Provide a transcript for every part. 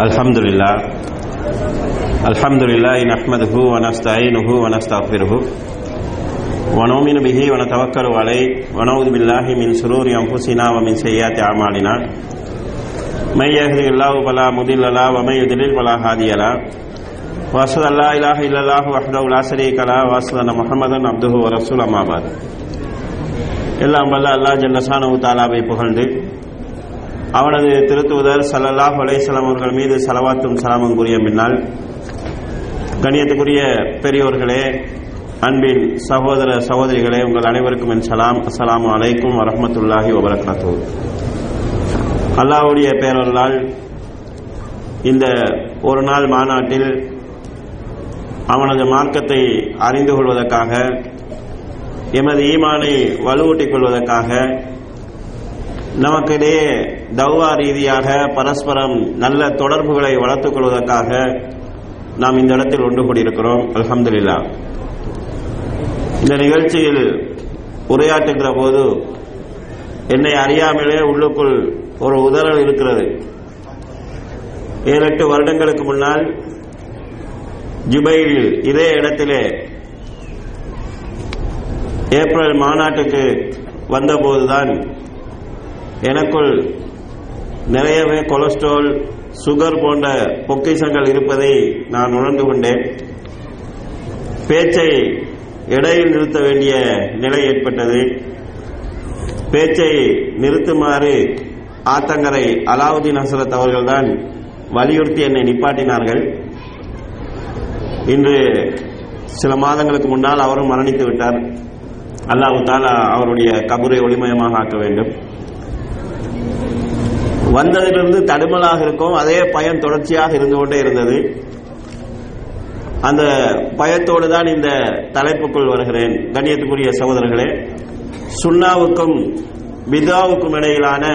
الحمد لله الحمد لله نحمده ونستعينه ونستغفره ونؤمن به ونتوكل عليه ونعوذ بالله من شرور انفسنا ومن سيئات اعمالنا من يهده الله فلا مضل له ومن يضلل فلا هادي له واشهد ان لا اله الا الله وحده لا شريك له واشهد ان محمدا عبده ورسوله اما بعد எல்லாம் வல்ல அல்லாஹ் ஜல்லசானு தாலாவை புகழ்ந்து அவனது திருத்துவதர் சல்லல்லாஹ் அலைஹிஸ்ஸலாம் அவர்கள் மீது சலவாத்தும் சலாமும் கூறிய பின்னால் கணியத்துக்குரிய பெரியோர்களே அன்பின் சகோதர சகோதரிகளே உங்கள் அனைவருக்கும் என் சலாம் அஸ்லாம் அலைக்கும் வரமத்துல்லாஹி வபரகாத்து அல்லாவுடைய பேரொருளால் இந்த ஒரு நாள் மாநாட்டில் அவனது மார்க்கத்தை அறிந்து கொள்வதற்காக எமது ஈமானை வலுவூட்டிக் கொள்வதற்காக நமக்கிடையே தௌவா ரீதியாக பரஸ்பரம் நல்ல தொடர்புகளை வளர்த்துக் கொள்வதற்காக நாம் இந்த இடத்தில் ஒன்று கூடியிருக்கிறோம். அலமதுல்லா இந்த நிகழ்ச்சியில் உரையாற்றுகிற போது என்னை அறியாமலே உள்ளுக்குள் ஒரு உதறல் இருக்கிறது. ஏழு எட்டு வருடங்களுக்கு முன்னால் ஜுபையில் இதே இடத்திலே ஏப்ரல் மாநாட்டுக்கு வந்தபோதுதான் எனக்குள் நிறையவே கொலஸ்ட்ரால் சுகர் போன்ற பொக்கிஷங்கள் இருப்பதை நான் உணர்ந்து கொண்டேன். பேச்சை இடையில் நிறுத்த வேண்டிய நிலை ஏற்பட்டது. பேச்சை நிறுத்துமாறு ஆத்தங்கரை அலாவுதீன் ஹசரத் அவர்கள்தான் வலியுறுத்தி என்னை நிப்பாட்டினார்கள். இன்று சில மாதங்களுக்கு முன்னால் அவரும் மரணித்து விட்டார். அல்லாஹு தாலா அவருடைய கபரை ஒளிமயமாக ஆக்க வேண்டும். வந்ததிலிருந்து தடுமலாக இருக்கும். அதே பயம் தொடர்ச்சியாக இருந்து கொண்டே இருந்தது. அந்த பயத்தோடு தான் இந்த தலைப்புக்குள் வருகிறேன் கண்ணியத்துக்குரிய சகோதரர்களே. சுண்ணாவுக்கும் பிதாவுக்கும் இடையிலான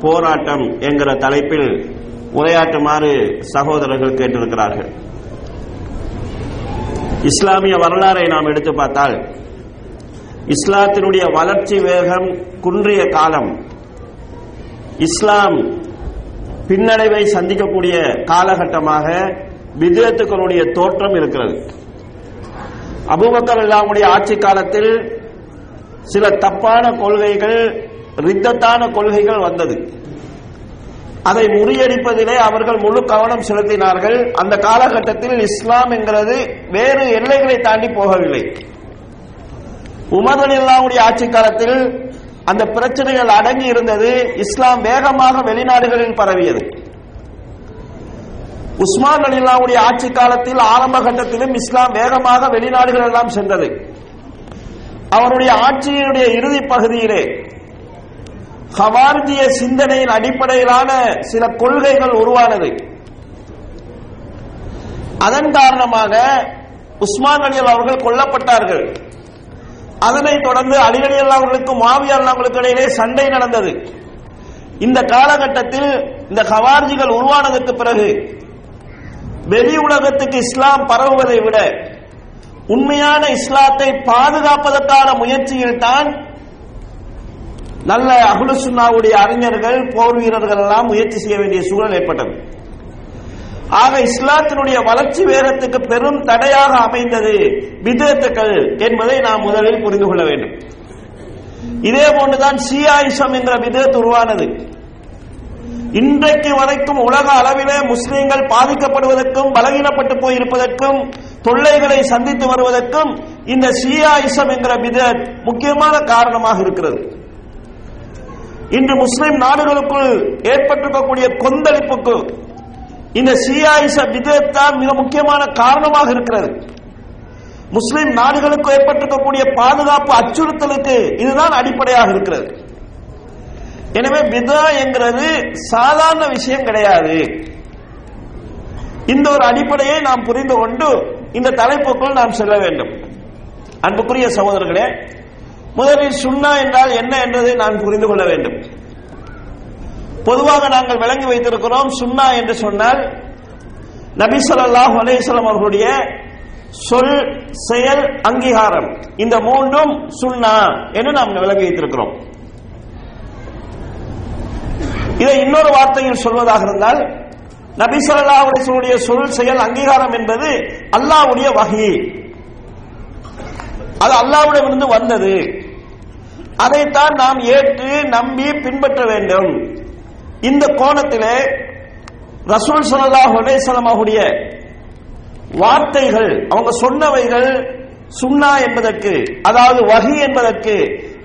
போராட்டம் என்கிற தலைப்பில் உரையாற்றுமாறு சகோதரர்கள் கேட்டிருக்கிறார்கள். இஸ்லாமிய வரலாறை நாம் எடுத்து பார்த்தால் இஸ்லாத்தினுடைய வளர்ச்சி வேகம் குன்றிய காலம் இஸ்லாம் பின்னடைவை சந்திக்கக்கூடிய காலகட்டமாக விதத்துக்களுடைய தோற்றம் இருக்கிறது. அபுபக்கர் இல்லாமுடைய ஆட்சி காலத்தில் சில தப்பான கொள்கைகள் ரித்தத்தான கொள்கைகள் வந்தது. அதை முறியடிப்பதிலே அவர்கள் முழு கவனம் செலுத்தினார்கள். அந்த காலகட்டத்தில் இஸ்லாம் என்கிறது வேறு எல்லைகளை தாண்டி போகவில்லை. உமர் இல்லாமுடைய ஆட்சி காலத்தில் அந்த பிரச்சனைகள் அடங்கி இருந்தது இஸ்லாம் வேகமாக வெளிநாடுகளில் பரவியது. உஸ்மான் அலில்லாவுடைய ஆட்சி காலத்தில் ஆரம்ப கட்டத்திலும் இஸ்லாம் வேகமாக வெளிநாடுகள் எல்லாம் சென்றது. அவருடைய ஆட்சியினுடைய இறுதி பகுதியிலே ஹவார்ஜிய சிந்தனையின் அடிப்படையிலான சில கொள்கைகள் உருவானது. அதன் காரணமாக உஸ்மான் அலி அவர்கள் கொல்லப்பட்டார்கள். அதனைத் தொடர்ந்து அலிகடி அல்லாவர்களுக்கும் மாவியார் அல்லாவர்களுக்கு இடையிலே சண்டை நடந்தது. இந்த காலகட்டத்தில் இந்த ஹவார்ஜிகள் உருவானதற்கு பிறகு வெளி உலகத்துக்கு இஸ்லாம் பரவுவதை விட உண்மையான இஸ்லாத்தை பாதுகாப்பதற்கான முயற்சியில் தான் நல்ல அகுலுசுன்னாவுடைய அறிஞர்கள் போர் வீரர்கள் எல்லாம் முயற்சி செய்ய வேண்டிய சூழல் ஏற்பட்டது. ஆக இஸ்லாத்தினுடைய வளர்ச்சி வேகத்துக்கு பெரும் தடையாக அமைந்தது விதத்துக்கள் என்பதை நாம் முதலில் புரிந்து கொள்ள வேண்டும். இதே போன்றுதான் சியாயிசம் என்ற விதத்து உருவானது. இன்றைக்கு வரைக்கும் உலக அளவிலே முஸ்லீம்கள் பாதிக்கப்படுவதற்கும் பலகீனப்பட்டு போயிருப்பதற்கும் தொல்லைகளை சந்தித்து வருவதற்கும் இந்த சியாயிசம் என்கிற விதத் முக்கியமான காரணமாக இருக்கிறது. இன்று முஸ்லிம் நாடுகளுக்குள் ஏற்பட்டிருக்கக்கூடிய கொந்தளிப்புக்கு இந்த சியாயிச விதத் தான் மிக முக்கியமான காரணமாக இருக்கிறது. முஸ்லிம் நாடுகளுக்கு ஏற்பட்டிருக்கக்கூடிய பாதுகாப்பு அச்சுறுத்தலுக்கு இதுதான் அடிப்படையாக இருக்கிறது. எனவே பிதா என்கிறது சாதாரண விஷயம் கிடையாது. இந்த ஒரு அடிப்படையை நாம் புரிந்து கொண்டு இந்த தலைப்புக்குள் நாம் செல்ல வேண்டும். அன்புக்குரிய சகோதரர்களே முதலில் சுண்ணா என்றால் என்ன என்பதை நான் புரிந்து கொள்ள வேண்டும். பொதுவாக நாங்கள் விளங்கி வைத்திருக்கிறோம் சுண்ணா என்று சொன்னால் நபி சொல்லாஹ் அலேஸ்லாம் அவர்களுடைய சொல் செயல் அங்கீகாரம் இந்த மூன்றும் சுண்ணா என்று நாம் விளங்கி வைத்திருக்கிறோம். இதை இன்னொரு வார்த்தையில் சொல்வதாக இருந்தால் நபி ஸல்லல்லாஹு அலைஹி சொல் செயல் அங்கீகாரம் என்பது அல்லாஹ்வுடைய வகை. அது அல்லாஹ்விடமிருந்து வந்தது. அதைத்தான் நாம் ஏற்று நம்பி பின்பற்ற வேண்டும். இந்த கோணத்திலே ரசூல் சொல்லலா அலைஹி அவருடைய வார்த்தைகள் அவங்க சொன்னவைகள் சுண்ணா என்பதற்கு அதாவது வகி என்பதற்கு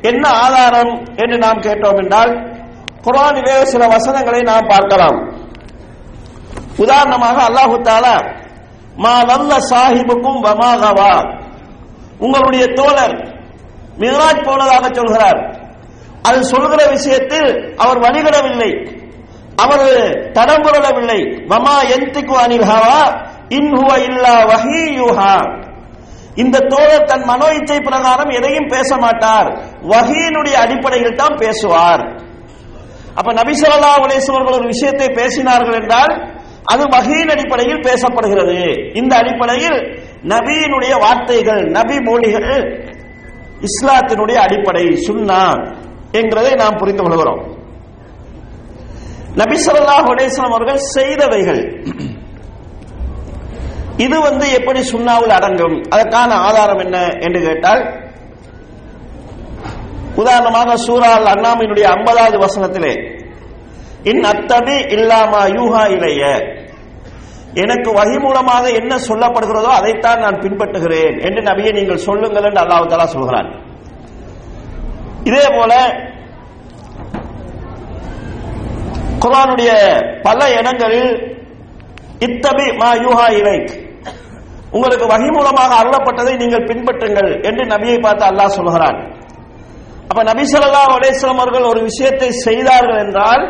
என்ன ஆதாரம் என்று நாம் கேட்டோம் என்றால் குர்ஆனிலே சில வசனங்களை நாம் பார்க்கலாம். உதாரணமாக அல்லாஹு தாலா மா நல்ல சாஹிபுக்கும் வமாகவா உங்களுடைய தோழர் மிகராஜ் போனதாக சொல்கிறார். அது சொல்கிற விஷயத்தில் அவர் வழிகிடவில்லை அவர் தடம்புரளவில்லை மமா எந்திக்கு அனில் ஹவா இன்ஹுவ இல்லா வஹீயுஹா. இந்த தோழர் தன் மனோ இச்சை பிரகாரம் எதையும் பேச மாட்டார். வஹீனுடைய அடிப்படையில் தான் பேசுவார். அப்ப நபி உலேசுவர்கள் ஒரு விஷயத்தை பேசினார்கள் என்றால் அது வகையின் அடிப்படையில் பேசப்படுகிறது. இந்த அடிப்படையில் நபியினுடைய வார்த்தைகள் நபி மொழிகள் இஸ்லாத்தினுடைய அடிப்படை சுன்னா என்கிறதை நாம் புரிந்து கொள்கிறோம். நபி ஸல்லல்லாஹு அலைஹி அவர்கள் செய்தவைகள். இது வந்து எப்படி சுண்ணாவில் அடங்கும்? அதற்கான ஆதாரம் என்ன என்று கேட்டால் உதாரணமாக சூரால் அண்ணாமினுடைய ஐம்பதாவது வசனத்திலே இன் அத்தபி இல்லாமா யூஹா இலைய. எனக்கு வகி மூலமாக என்ன சொல்லப்படுகிறதோ அதைத்தான் நான் பின்பற்றுகிறேன் என்று நபியை நீங்கள் சொல்லுங்கள் என்று அல்லாஹ் தலா சொல்கிறான். இதே போல குரானுடைய பல இடங்களில் இத்தபி மா யூஹா இலைக். உங்களுக்கு வகி மூலமாக அருளப்பட்டதை நீங்கள் பின்பற்றுங்கள் என்று நபியை பார்த்து அல்லாஹ் சொல்கிறான். அப்ப நபி சொல்லா அலைஹி அவர்கள் ஒரு விஷயத்தை செய்தார்கள் என்றால்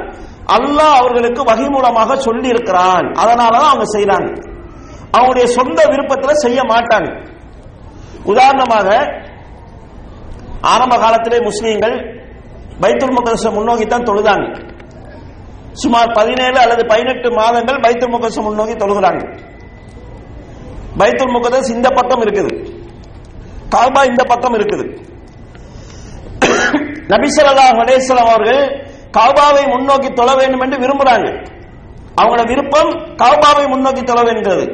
அல்லாஹ் அவர்களுக்கு வகை மூலமாக சொல்லி இருக்கிறான் அதனாலதான் அவங்க செய்யறாங்க அவங்களுடைய சொந்த விருப்பத்தில் செய்ய மாட்டாங்க. உதாரணமாக ஆரம்ப காலத்திலே முஸ்லீம்கள் பைத்துல் முகதச முன்னோக்கி தான் தொழுதாங்க. சுமார் பதினேழு அல்லது பதினெட்டு மாதங்கள் பைத்துல் முகதச முன்னோக்கி தொழுகிறாங்க பைத்துல் முகதஸ் இந்த பக்கம் இருக்குது. காபா இந்த பக்கம் இருக்குது. நபி ஸல்லல்லாஹு அவர்கள் காபாவை முன்னோக்கி தொழ வேண்டும் என்று விரும்புறாங்க. அவங்களோட விருப்பம் காபாவை முன்னோக்கி தொழ வேண்டியது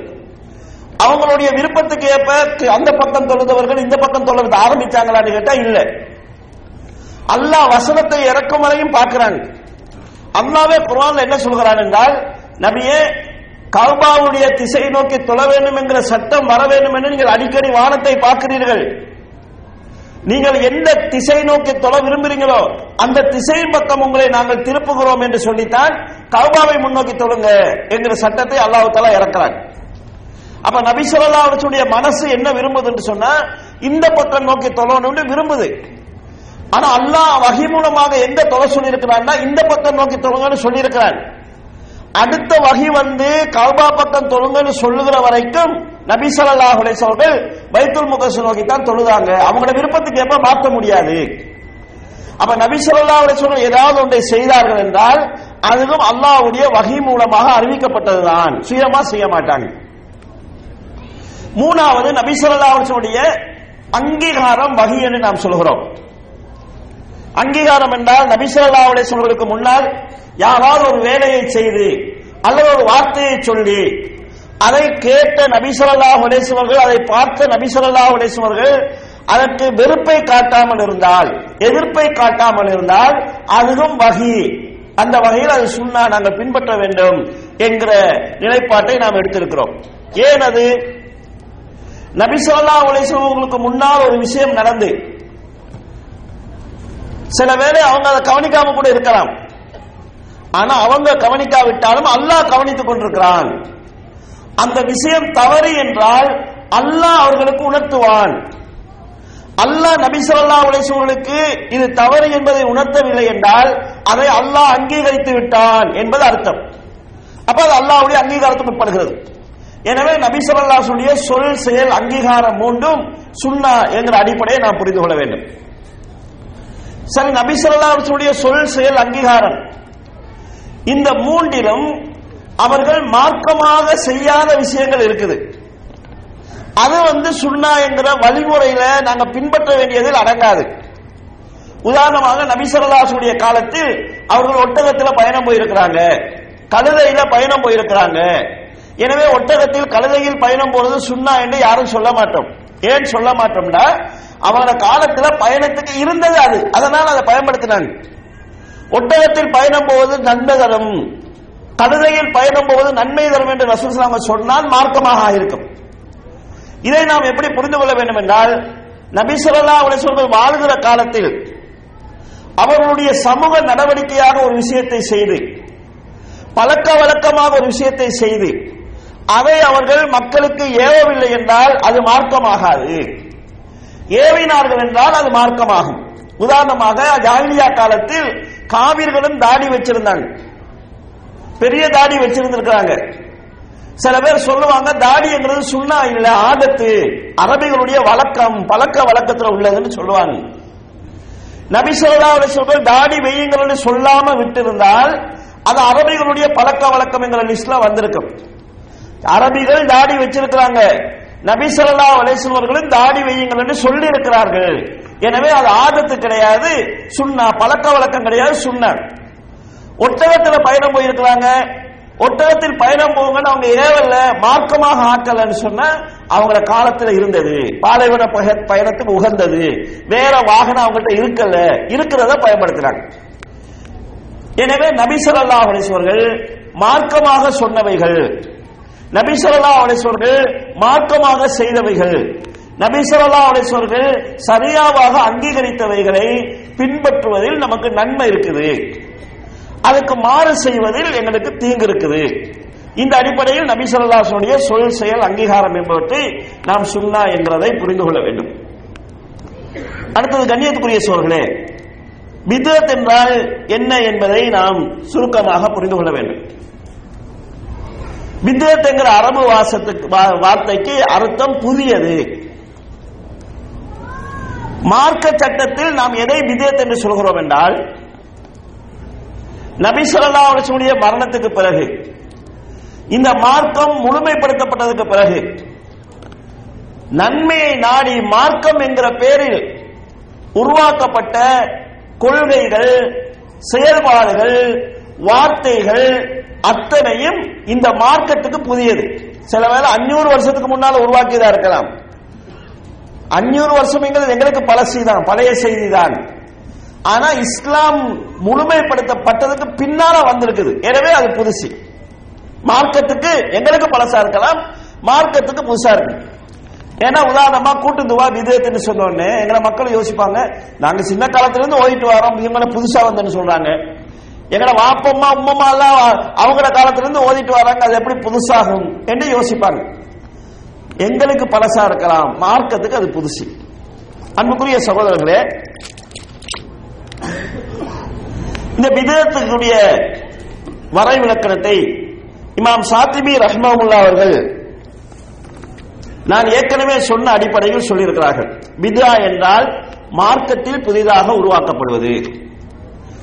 அவங்களுடைய விருப்பத்துக்கு ஏற்ப அந்த பக்கம் தொழுதவர்கள் இந்த பக்கம் தொழுவது ஆரம்பிச்சாங்களான்னு கேட்டா இல்ல. அல்லாஹ் வசனத்தை இறக்கும் வரையும் பார்க்கிறாங்க. அல்லாவே குரான் என்ன சொல்கிறான் என்றால் நபியே கவுபாவுடைய திசை நோக்கி தொழ வேண்டும் என்கிற சட்டம் வர வேண்டும் என்று நீங்கள் அடிக்கடி வானத்தை பார்க்கிறீர்கள். நீங்கள் எந்த திசை நோக்கி தொலை விரும்புறீங்களோ அந்த திசையின் பக்கம் உங்களை நாங்கள் திருப்புகிறோம் என்று சொல்லித்தான் கவுபாவை முன்னோக்கி தொழுங்க என்கிற சட்டத்தை அல்லாஹு தலா இறக்கிறாங்க அப்ப நபி ஸல்லல்லாஹு மனசு என்ன விரும்புது என்று சொன்னா இந்த பக்கம் நோக்கி தொழணும்னு விரும்புது. ஆனா அல்லாஹ் வகை மூலமாக எந்த தொலை சொல்லிருக்கிறான்னா இந்த பக்கம் நோக்கி தொழுங்கன்னு சொல்லி அடுத்த வகை வந்து கல்பா பக்கம் தொழுங்கன்னு சொல்லுகிற வரைக்கும் நபி ஸல்லல்லாஹு அலைஹி பைத்துல் முகசு நோக்கி தான் தொழுதாங்க. அவங்களோட விருப்பத்துக்கு எப்ப மாற்ற முடியாது. அப்ப நபி சொல்லா அவரை ஏதாவது ஒன்றை செய்தார்கள் என்றால் அதுவும் அல்லாஹ்வுடைய வகை மூலமாக அறிவிக்கப்பட்டதுதான். சுயமா செய்ய மாட்டாங்க. மூணாவது நபி சொல்லா அவர்களுடைய அங்கீகாரம் வகை என்று நாம் சொல்கிறோம். அங்கீகாரம் என்றால் நபிசல்லா அலே சொல்வதற்கு முன்னால் யாராவது ஒரு வேலையை செய்து அல்லது ஒரு வார்த்தையை சொல்லி அதை கேட்ட நபிசல்லா உலேசுவர்கள் அதை பார்த்த நபிசல்லா உலேசுவர்கள் அதற்கு வெறுப்பை காட்டாமல் இருந்தால் எதிர்ப்பை காட்டாமல் இருந்தால் அதுவும் வகி. அந்த வகையில் அது சுண்ணா நாங்கள் பின்பற்ற வேண்டும் என்கிற நிலைப்பாட்டை நாம் எடுத்திருக்கிறோம். ஏன் அது? நபிசல்லா உலேசுவர்களுக்கு முன்னால் ஒரு விஷயம் நடந்து சில வேளை அவங்க அதை கவனிக்காம கூட இருக்கலாம். ஆனா அவங்க கவனிக்காவிட்டாலும் அல்லாஹ் கவனித்துக் கொண்டிருக்கிறான். அந்த விஷயம் தவறு என்றால் அல்லாஹ் அவர்களுக்கு உணர்த்துவான். அல்லாஹ் நபி ஸல்லல்லாஹு இது தவறு என்பதை உணர்த்தவில்லை என்றால் அதை அல்லாஹ் அங்கீகரித்து விட்டான் என்பது அர்த்தம். அப்ப அது அல்லாஹ்வுடைய அங்கீகாரத்துக்கு உட்படுகிறது. எனவே நபி ஸல்லல்லாஹு சொல் செயல் அங்கீகாரம் மூன்றும் சுண்ணா என்கிற அடிப்படையை நாம் புரிந்து கொள்ள வேண்டும். சரி நபி சொல் செயல் அங்கீகாரம். இந்த மூன்றிலும் அவர்கள் மார்க்கமாக செய்யாத விஷயங்கள் இருக்குது. அது வந்து சுண்ணா என்கிற வழிமுறையில நாங்க பின்பற்ற வேண்டியதில் அடங்காது. உதாரணமாக நபி காலத்தில் அவர்கள் ஒட்டகத்தில் பயணம் போயிருக்கிறாங்க. கழுதையில பயணம் போயிருக்கிறாங்க. எனவே ஒட்டகத்தில் கழுதையில் பயணம் போறது சுண்ணா என்று யாரும் சொல்ல மாட்டோம். ஏன் சொல்ல மாட்டோம்னா அவங்கள காலத்துல பயணத்துக்கு இருந்தது அது. அதனால் அதை பயன்படுத்தினாங்க. ஒட்டகத்தில் பயணம் போவது நன்மை தரும். கழுதையில் பயணம் போவது நன்மை தரும் என்று ரசூல் சொன்னால் மார்க்கமாக இருக்கும். இதை நாம் எப்படி புரிந்து கொள்ள வேண்டும் என்றால் நபி சொல்லா அலிஸ்வர்கள் வாழ்கிற காலத்தில் அவர்களுடைய சமூக நடவடிக்கையாக ஒரு விஷயத்தை செய்து பழக்க வழக்கமாக ஒரு விஷயத்தை செய்து அதை அவர்கள் மக்களுக்கு ஏவவில்லை என்றால் அது மார்க்கமாகாது. ஏவினார்கள் என்றால் அது மார்க்கமாகும். உதாரணமாக ஜாகிலியா காலத்தில் காவிர்களும் தாடி வச்சிருந்தாங்க. பெரிய தாடி வச்சிருந்திருக்கிறாங்க. சில பேர் சொல்லுவாங்க தாடி என்றது சுண்ணா இல்ல ஆதத்து அரபிகளுடைய வழக்கம் பழக்க வழக்கத்துல உள்ளதுன்னு சொல்லுவாங்க. நபி சொல்லா சொல்கள் தாடி வெய்யுங்கள் சொல்லாம விட்டிருந்தால் அது அரபிகளுடைய பழக்க வழக்கம் என்கிற லிஸ்ட்ல வந்திருக்கும். அரபிகள் தாடி வச்சிருக்கிறாங்க. நபி சொல்லா அலேஸ்வர்களும் தாடி வையுங்கள் என்று சொல்லி இருக்கிறார்கள் எனவே அது ஆதத்து கிடையாது சுண்ணா பழக்க வழக்கம் கிடையாது சுண்ணர் ஒட்டகத்தில் பயணம் போயிருக்கிறாங்க. ஒட்டகத்தில் பயணம் போங்கன்னு அவங்க ஏவல்ல மார்க்கமாக ஆக்கலன்னு சொன்ன அவங்கள காலத்துல இருந்தது. பாலைவன பயணத்துக்கு உகந்தது. வேற வாகனம் அவங்கள்ட்ட இருக்கல. இருக்கிறத பயன்படுத்துறாங்க எனவே நபிசல்லா அலிஸ்வர்கள் மார்க்கமாக சொன்னவைகள். நபிசல்லா அலிஸ்வர்கள் மார்க்கமாக செய்தவைகள். நபிசல்லா அலிஸ்வர்கள் சரியாவாக அங்கீகரித்தவைகளை பின்பற்றுவதில் நமக்கு நன்மை இருக்குது. அதுக்கு மாறு செய்வதில் எங்களுக்கு தீங்கு இருக்குது. இந்த அடிப்படையில் நபி சொல்லாசனுடைய சொல் செயல் அங்கீகாரம் என்பவற்றை நாம் சுண்ணா என்றதை புரிந்து கொள்ள வேண்டும். அடுத்தது கண்ணியத்துக்குரிய சோர்களே பிதத் என்றால் என்ன என்பதை நாம் சுருக்கமாக புரிந்து கொள்ள வேண்டும். பிதத் அரபு வாசத்துக்கு வார்த்தைக்கு அர்த்தம் புதியது மார்க்க சட்டத்தில் நாம் எதை பிதத் என்று சொல்கிறோம் என்றால் நபிசல்லா அவர்களுடைய மரணத்துக்கு பிறகு இந்த மார்க்கம் முழுமைப்படுத்தப்பட்டதுக்கு பிறகு நன்மையை நாடி மார்க்கம் என்கிற பெயரில் உருவாக்கப்பட்ட கொள்கைகள் செயல்பாடுகள் வார்த்தைகள் அத்தனையும் இந்த மார்க்கெட்டுக்கு புதியது. சில வேலை அஞ்சூறு வருஷத்துக்கு முன்னால் உருவாக்கியதா இருக்கலாம். அஞ்சூறு வருஷம் எங்களுக்கு பழசி தான் பழைய செய்தி தான் ஆனா இஸ்லாம் முழுமைப்படுத்தப்பட்டதுக்கு பின்னால வந்திருக்குது. எனவே அது புதுசு. மார்க்கத்துக்கு எங்களுக்கு பழசா இருக்கலாம் மார்க்கத்துக்கு புதுசா இருக்கு. ஏன்னா உதாரணமா கூட்டு துவா விதத்துன்னு சொன்னோடனே எங்களை மக்கள் யோசிப்பாங்க நாங்க சின்ன காலத்துல இருந்து ஓடிட்டு வரோம் இவங்களை புதுசா வந்தேன்னு சொல்றாங்க. எங்கட வாப்பம்மா உம்மம்மா எல்லாம் அவங்கள காலத்துல இருந்து ஓதிட்டு வராங்க. அது எப்படி புதுசாகும் என்று யோசிப்பாங்க. எங்களுக்கு பழசா இருக்கலாம். மார்க்கத்துக்கு அது புதுசு. அன்புக்குரிய சகோதரர்களே இந்த விதத்துடைய வரைவிலக்கணத்தை இமாம் சாத்திபி ரஹ்மமுல்லா அவர்கள் நான் ஏற்கனவே சொன்ன அடிப்படையில் சொல்லியிருக்கிறார்கள். பிதா என்றால் மார்க்கத்தில் புதிதாக உருவாக்கப்படுவது.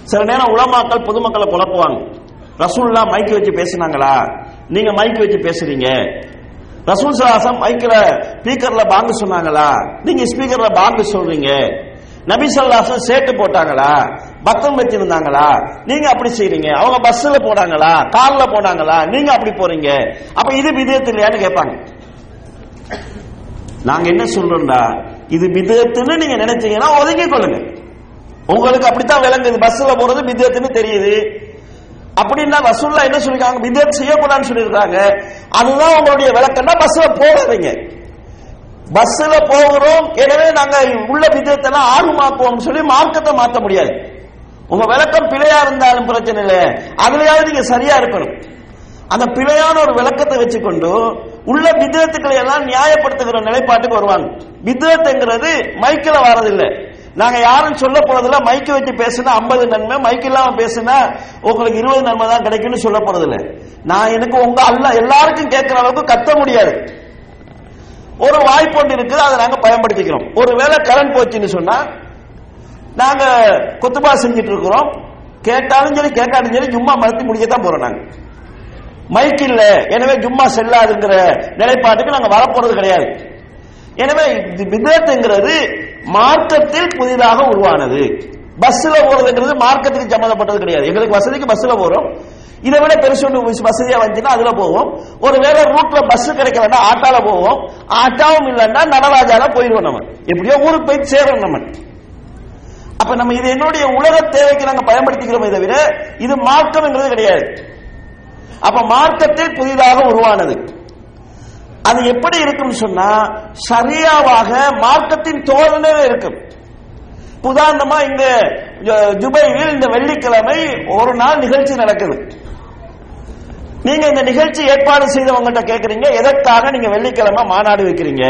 சில நேரம் உலமாக்கள் பொதுமக்களை குழப்புவாங்க. ரசூல்லா மைக்கு வச்சு பேசினாங்களா? நீங்க மைக் வச்சு பேசுறீங்க. ரசூல் சலாசம் மைக்கில் ஸ்பீக்கர்ல பாங்கு சொன்னாங்களா? நீங்க ஸ்பீக்கர்ல பாங்கு சொல்றீங்க. நபி சொல்லாசம் சேட்டு போட்டாங்களா? பத்தம் வச்சிருந்தாங்களா? நீங்க அப்படி செய்றீங்க. அவங்க பஸ்ல போனாங்களா? கார்ல போனாங்களா? நீங்க அப்படி போறீங்க. அப்ப இது விதத்து இல்லையான்னு கேட்பாங்க. நாங்க என்ன சொல்றோம்டா? இது விதத்துன்னு நீங்க நினைச்சீங்கன்னா ஒதுங்கி கொள்ளுங்க உங்களுக்கு அப்படித்தான் விளங்குது. பஸ்ல போறது விதத்துன்னு தெரியுது. அப்படின்னா ரசூல்லா என்ன சொல்லிருக்காங்க? விதத் செய்யக்கூடாதுன்னு சொல்லியிருக்காங்க. அதுதான் உங்களுடைய விளக்கம்னா பஸ்ல போகாதீங்க. பஸ்ல போகிறோம். எனவே நாங்க உள்ள விதத்தெல்லாம் ஆர்வமாக்குவோம் சொல்லி மார்க்கத்தை மாத்த முடியாது. உங்க விளக்கம் பிழையா இருந்தாலும் பிரச்சனை இல்லை. அதுலயாவது நீங்க சரியா இருக்கணும். அந்த பிழையான ஒரு விளக்கத்தை வச்சுக்கொண்டு உள்ள விதத்துக்களை எல்லாம் நியாயப்படுத்துகிற நிலைப்பாட்டுக்கு வருவாங்க. விதத்துங்கிறது மைக்கில் வரதில்லை. நாங்க யாரும் சொல்ல போறதில்ல. மைக்க வச்சு பேசுனா ஐம்பது நன்மை மைக்கு இல்லாம பேசுனா உங்களுக்கு இருபது நன்மை தான் கிடைக்கும்னு சொல்ல போறதில்ல. நான் எனக்கு உங்க அல்ல எல்லாருக்கும் கேட்கிற அளவுக்கு கத்த முடியாது. ஒரு வாய்ப்பு ஒன்று இருக்குது அதை நாங்க பயன்படுத்திக்கிறோம். ஒருவேளை கரண்ட் போச்சுன்னு சொன்னா நாங்க கொத்துபா செஞ்சுட்டு இருக்கிறோம். கேட்டாலும் சரி கேட்டாலும் சரி ஜும்மா மறுத்து முடிக்கத்தான் போறோம் நாங்க. மைக் இல்ல. எனவே ஜும்மா செல்லாதுங்கிற நிலைப்பாட்டுக்கு நாங்க வரப்போறது கிடையாது. எனவே விதத்துங்கிறது மார்க்கத்தில் புதிதாக உருவானது. பஸ்ல போறதுங்கிறது மார்க்கத்துக்கு சம்பந்தப்பட்டது கிடையாது. எங்களுக்கு வசதிக்கு பஸ்ல போறோம். இதை விட பெருசு ஒன்று வச- வசதியா வந்துச்சுன்னா அதுல போவோம். ஒருவேளை ரூட்ல பஸ் கிடைக்கலன்னா ஆட்டால போவோம். ஆட்டாவும் இல்லைன்னா நடராஜால போயிடுவோம் நம்ம. எப்படியோ ஊருக்கு போய் சேரும் நம்ம. அப்ப நம்ம இது என்னுடைய உலக தேவைக்கு நாங்க பயன்படுத்திக்கிறோமே தவிர இது மார்க்கம்ங்கிறது கிடையாது. அப்ப மார்க்கத்தில் புதிதாக உருவானது. அது எப்படி இருக்கும்னு சொன்னா சரியாவாக மார்க்கத்தின் தோழனே இருக்கும். உதாரணமா இங்க துபாயில் இந்த வெள்ளிக்கிழமை ஒரு நாள் நிகழ்ச்சி நடக்குது. நீங்க இந்த நிகழ்ச்சி ஏற்பாடு செய்தவங்ககிட்ட கேக்குறீங்க எதற்காக நீங்க வெள்ளிக்கிழமை மாநாடு வைக்கிறீங்க?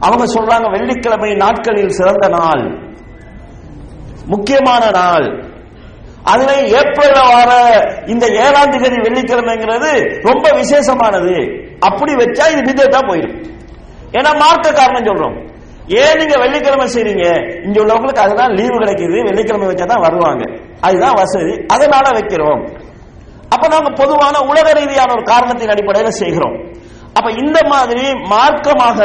அவங்க சொல்றாங்க வெள்ளிக்கிழமை நாட்களில் சிறந்த நாள். முக்கியமான நாள். அதுல ஏப்ரல் வார இந்த ஏழாம் தேதி வெள்ளிக்கிழமைங்கிறது ரொம்ப விசேஷமானது. அப்படி வச்சா இது விதத்தா போயிடும். ஏன்னா மார்க்க காரணம் சொல்றோம். ஏன் நீங்க வெள்ளிக்கிழமை செய்றீங்க? இங்க உள்ளவங்களுக்கு அதுதான் லீவு கிடைக்குது. வெள்ளிக்கிழமை வச்சா தான் வருவாங்க. அதுதான் வசதி. அதனால வைக்கிறோம். அப்ப நாங்க பொதுவான உலக ரீதியான ஒரு காரணத்தின் அடிப்படையில் செய்கிறோம். அப்ப இந்த மாதிரி மார்க்கமாக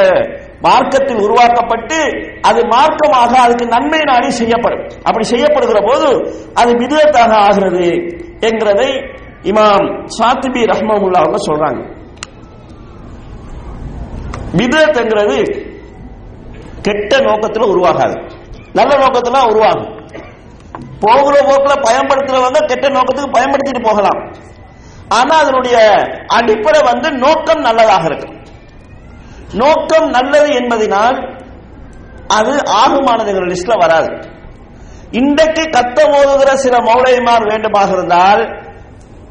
மார்க்கத்தில் உருவாக்கப்பட்டு அது மார்க்கமாக அதுக்கு நன்மை நாடி செய்யப்படும். அப்படி செய்யப்படுகிற போது அது விதத்தாக ஆகிறது என்கிறதை இமாம் சாத்திபி ரஹ்மமுல்லா அவங்க சொல்றாங்க. விதத்ங்கிறது கெட்ட நோக்கத்துல உருவாகாது. நல்ல நோக்கத்துல உருவாகும். போகிற போக்குல பயன்படுத்துறவங்க கெட்ட நோக்கத்துக்கு பயன்படுத்திட்டு போகலாம். ஆனா அதனுடைய அடிப்படை வந்து நோக்கம் நல்லதாக இருக்கு நோக்கம் நல்லது என்பதனால் அது ஆகுமானதுங்கிற லிஸ்ட்ல வராது. இன்றைக்கு கத்த ஓதுகிற சில மௌலைமார் வேண்டுமாக இருந்தால்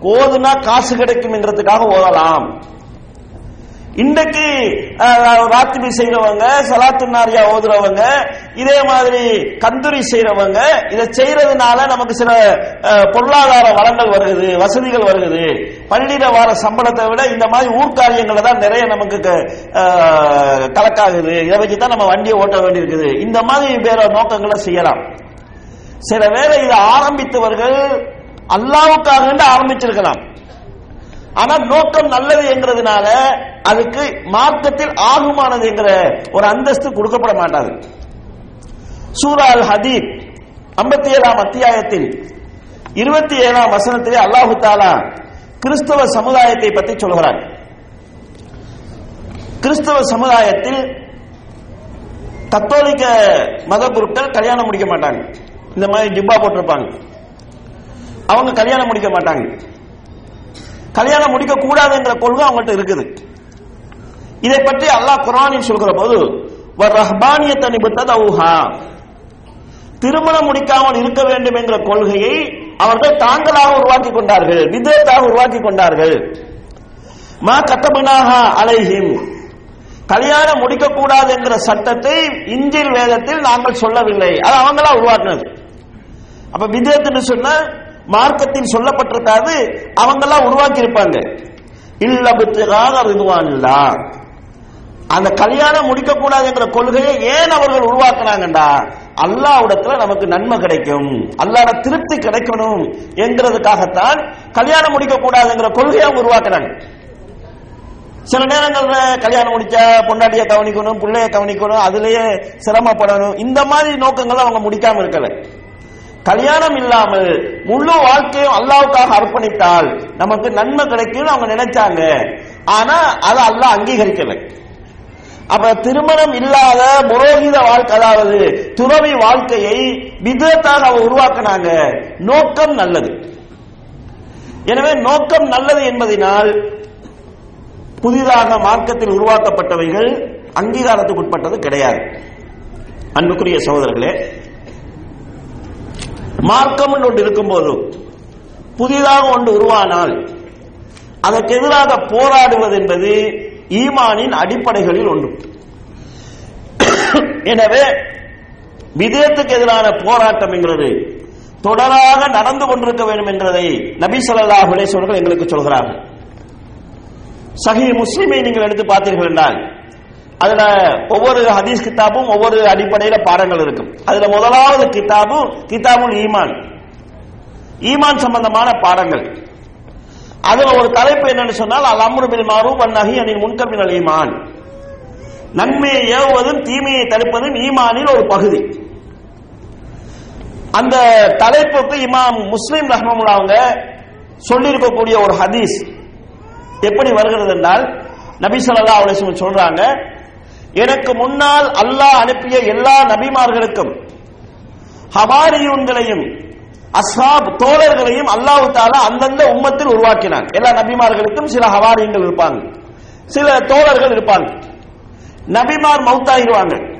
ஓதுனா காசு கிடைக்கும் என்றதுக்காக ஓதலாம். இன்றைக்கு ராத்திரி செய்யறவங்க சலாத்து நாரியா ஓதுறவங்க இதே மாதிரி கந்துரி செய்யறவங்க இதை செய்யறதுனால நமக்கு சில பொருளாதார வளங்கள் வருகுது வசதிகள் வருகுது. பள்ளியில வர சம்பளத்தை விட இந்த மாதிரி ஊர்க்காரியங்களை தான் நிறைய நமக்கு கலக்காகுது இதை வச்சு தான் நம்ம வண்டியை ஓட்ட வேண்டியிருக்குது. இந்த மாதிரி வேற நோக்கங்களை செய்யலாம். சில வேளை இதை ஆரம்பித்தவர்கள் அல்லாவுக்காக ஆரம்பிச்சிருக்கலாம். ஆனா நோக்கம் நல்லது என்கிறதுனால அதுக்கு மார்க்கத்தில் ஆகுமானது என்கிற ஒரு அந்தஸ்து கொடுக்கப்பட மாட்டாது. சூரா அல் ஹதீப் ஐம்பத்தி ஏழாம் அத்தியாயத்தில் இருபத்தி ஏழாம் வசனத்திலே அல்லாஹு தாலா கிறிஸ்தவ சமுதாயத்தை பற்றி சொல்கிறார். கிறிஸ்தவ சமுதாயத்தில் கத்தோலிக்க மத குருக்கள் கல்யாணம் முடிக்க மாட்டாங்க. இந்த மாதிரி ஜிப்பா போட்டிருப்பாங்க. அவங்க கல்யாணம் முடிக்க மாட்டாங்க. கல்யாணம் முடிக்க என்ற கொள்கை அவங்கள்ட்ட இருக்குது. இதை பற்றி அல்லாஹ் குர்ஆனில் சொல்கிற போது ரஹ்பானியத்தை நிபுத்ததவுஹா திருமணம் முடிக்காமல் இருக்க வேண்டும் என்ற கொள்கையை அவர்கள் தாங்களாக உருவாக்கி கொண்டார்கள் விதத்தாக உருவாக்கி கொண்டார்கள். மா கத்தபினாக அலைஹிம். கல்யாணம் முடிக்க கூடாது என்கிற சட்டத்தை இஞ்சில் வேதத்தில் நாங்கள் சொல்லவில்லை. அது அவங்களா உருவாக்குனது. அப்ப விதத்துன்னு சொன்னா மார்க்கத்தில் சொல்லப்பட்டிருக்காது அவங்கெல்லாம் உருவாக்கி இருப்பாங்க இல்லபுத்திராக ரிதுவான் இல்லா. அந்த கல்யாணம் முடிக்க கூடாதுங்கிற கொள்கையை ஏன் அவர்கள் உருவாக்குனாங்கண்டா அல்லாவிடத்துல நமக்கு நன்மை கிடைக்கும். அல்லாட திருப்தி கிடைக்கணும் என்கிறதுக்காகத்தான் கல்யாணம் முடிக்க கூடாதுங்கிற கொள்கையை அவங்க உருவாக்குறாங்க. சில நேரங்கள்ல கல்யாணம் முடிச்சா பொண்டாட்டிய கவனிக்கணும் பிள்ளைய கவனிக்கணும் அதுலயே சிரமப்படணும். இந்த மாதிரி நோக்கங்களை அவங்க முடிக்காம இருக்கல. கல்யாணம் இல்லாமல் முழு வாழ்க்கையும் அல்லாவுக்காக அர்ப்பணித்தால் நமக்கு நன்மை கிடைக்கும் அவங்க நினைச்சாங்க. ஆனா அதை அல்லாஹ் அங்கீகரிக்கலை. அப்ப திருமணம் இல்லாத புரோகித வாழ்க்கை அதாவது துறவி வாழ்க்கையை விதத்தாக அவ உருவாக்குனாங்க. நோக்கம் நல்லது. எனவே நோக்கம் நல்லது என்பதனால் புதிதாக மார்க்கத்தில் உருவாக்கப்பட்டவைகள் அங்கீகாரத்துக்கு உட்பட்டது கிடையாது. அன்புக்குரிய சகோதரர்களே மார்க்கம் ஒன்று இருக்கும்போது புதிதாக ஒன்று உருவானால் அதற்கு எதிராக போராடுவது என்பது ஈமானின் அடிப்படைகளில் ஒன்று. எனவே விதயத்துக்கு எதிரான போராட்டம் என்கிறது தொடராக நடந்து கொண்டிருக்க வேண்டும் என்றதை நபி சொல்லா அலைஹி எங்களுக்கு சொல்கிறார்கள். சஹி முஸ்லிமை நீங்கள் எடுத்து பார்த்தீர்கள் என்றால் அதுல ஒவ்வொரு ஹதீஸ் கிதாபும் ஒவ்வொரு அடிப்படையில பாடங்கள் இருக்கும். அதுல முதலாவது கிதாபு கிதாபுல் ஈமான். ஈமான் சம்பந்தமான பாடங்கள். அதுல ஒரு தலைப்பு என்னன்னு சொன்னால் அல் அம்ரு பில் மாரூப் அன் நஹி அனில் முன்கர் மினல் ஈமான். நன்மையை ஏவுவதும் தீமையை தடுப்பதும் ஈமானில் ஒரு பகுதி. அந்த தலைப்புக்கு இமாம் முஸ்லிம் ரஹ்மமுல்லா அவங்க சொல்லியிருக்கக்கூடிய ஒரு ஹதீஸ் எப்படி வருகிறது என்றால் நபி சொல்லா அவளை சொல்றாங்க எனக்கு முன்னால் அல்லாஹ் அனுப்பிய எல்லா நபிமார்களுக்கும் ஹவாரியூன்களையும் அஸ்ஹாப் தோழர்களையும் அல்லாஹு தாலா அந்தந்த உம்மத்தில் உருவாக்கினான். எல்லா நபிமார்களுக்கும் சில ஹவாரியங்கள் இருப்பாங்க. சில தோழர்கள் இருப்பாங்க. நபிமார் மௌத்தாகிடுவாங்க.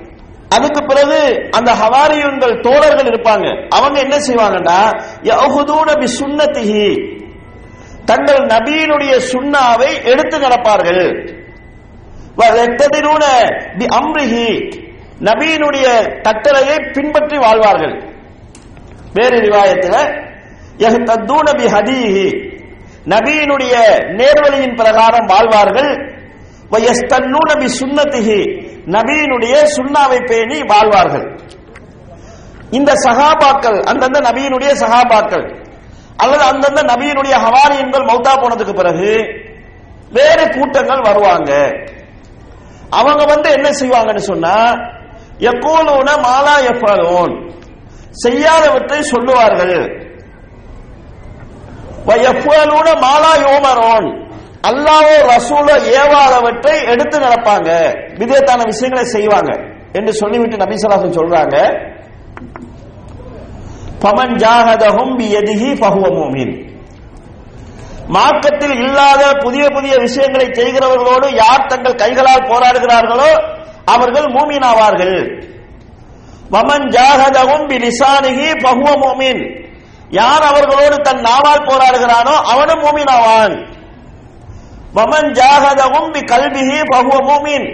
அதுக்கு பிறகு அந்த ஹவாரியுங்கள் தோழர்கள் இருப்பாங்க. அவங்க என்ன செய்வாங்கன்னா யஹுதூன பி சுன்னத்திஹி தங்கள் நபியினுடைய சுண்ணாவை எடுத்து நடப்பார்கள். நபியினுடைய கட்டளையை பின்பற்றி வாழ்வார்கள். வேறு ரிவாயத்தில் யஹ்தூன ஹதீஹி. நபியினுடைய நேர்வழியின் பிரகாரம் வாழ்வார்கள். வயஸ்தன்னூன சுன்னத்திஹி. நபியினுடைய சுண்ணாவை பேணி வாழ்வார்கள். இந்த சகாபாக்கள் அந்தந்த நபியினுடைய சகாபாக்கள் அல்லது அந்தந்த நபியினுடைய ஹவாரியன்கள் மௌத்தா போனதுக்கு பிறகு வேறு கூட்டங்கள் வருவாங்க. அவங்க வந்து என்ன செய்வாங்கன்னு சொன்னா எப்போலோன மாலா எப்பாலோன் செய்யாதவற்றை சொல்லுவார்கள். எப்போலோன மாலா யோமரோன். அல்லாவோ ரசூலோ ஏவாதவற்றை எடுத்து நடப்பாங்க. விதத்தான விஷயங்களை செய்வாங்க என்று சொல்லிவிட்டு நபிசலாசன் சொல்றாங்க. பமன் ஜாகதஹும் பியதிஹி பகுவ மூமின். மார்க்கத்தில் இல்லாத புதிய புதிய விஷயங்களை செய்கிறவர்களோடு யார் தங்கள் கைகளால் போராடுகிறார்களோ அவர்கள் மூமினாவார்கள். வமன் ஜாகதவும் பி பகுவ ஃபஹுவ மூமின் யார் அவர்களோடு தன் நாவால் போராடுகிறானோ அவனும் மூமினாவான். வமன் ஜாகதவும் பி கல்விகி பகுவ மூமின்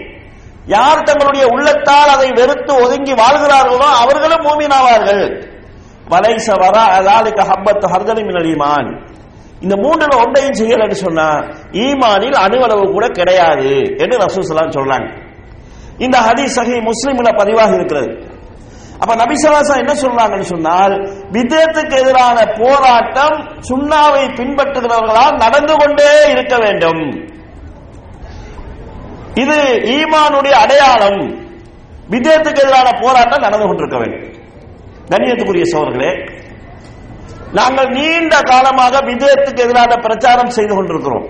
யார் தங்களுடைய உள்ளத்தால் அதை வெறுத்து ஒதுங்கி வாழ்கிறார்களோ அவர்களும் மூமினாவார்கள். வலைச வரா அதாலிக்க ஹப்பத்து ஹர்தலி மினல் இந்த மூன்றுல ஒன்றையும் செய்யலன்னு சொன்னா ஈமானில் அணுவளவு கூட கிடையாது என்று ரசூசலாம் சொல்றாங்க இந்த ஹதீஸ் சகி முஸ்லிம்ல பதிவாக இருக்கிறது. அப்ப நபிசலாசா என்ன சொல்றாங்கன்னு சொன்னால் விதத்துக்கு எதிரான போராட்டம் சுண்ணாவை பின்பற்றுகிறவர்களால் நடந்து கொண்டே இருக்க வேண்டும். இது ஈமானுடைய அடையாளம். விதத்துக்கு எதிரான போராட்டம் நடந்து கொண்டிருக்க வேண்டும். கண்ணியத்துக்குரிய சோழர்களே நாங்கள் நீண்ட காலமாக விஜயத்துக்கு எதிரான பிரச்சாரம் செய்து கொண்டிருக்கிறோம்.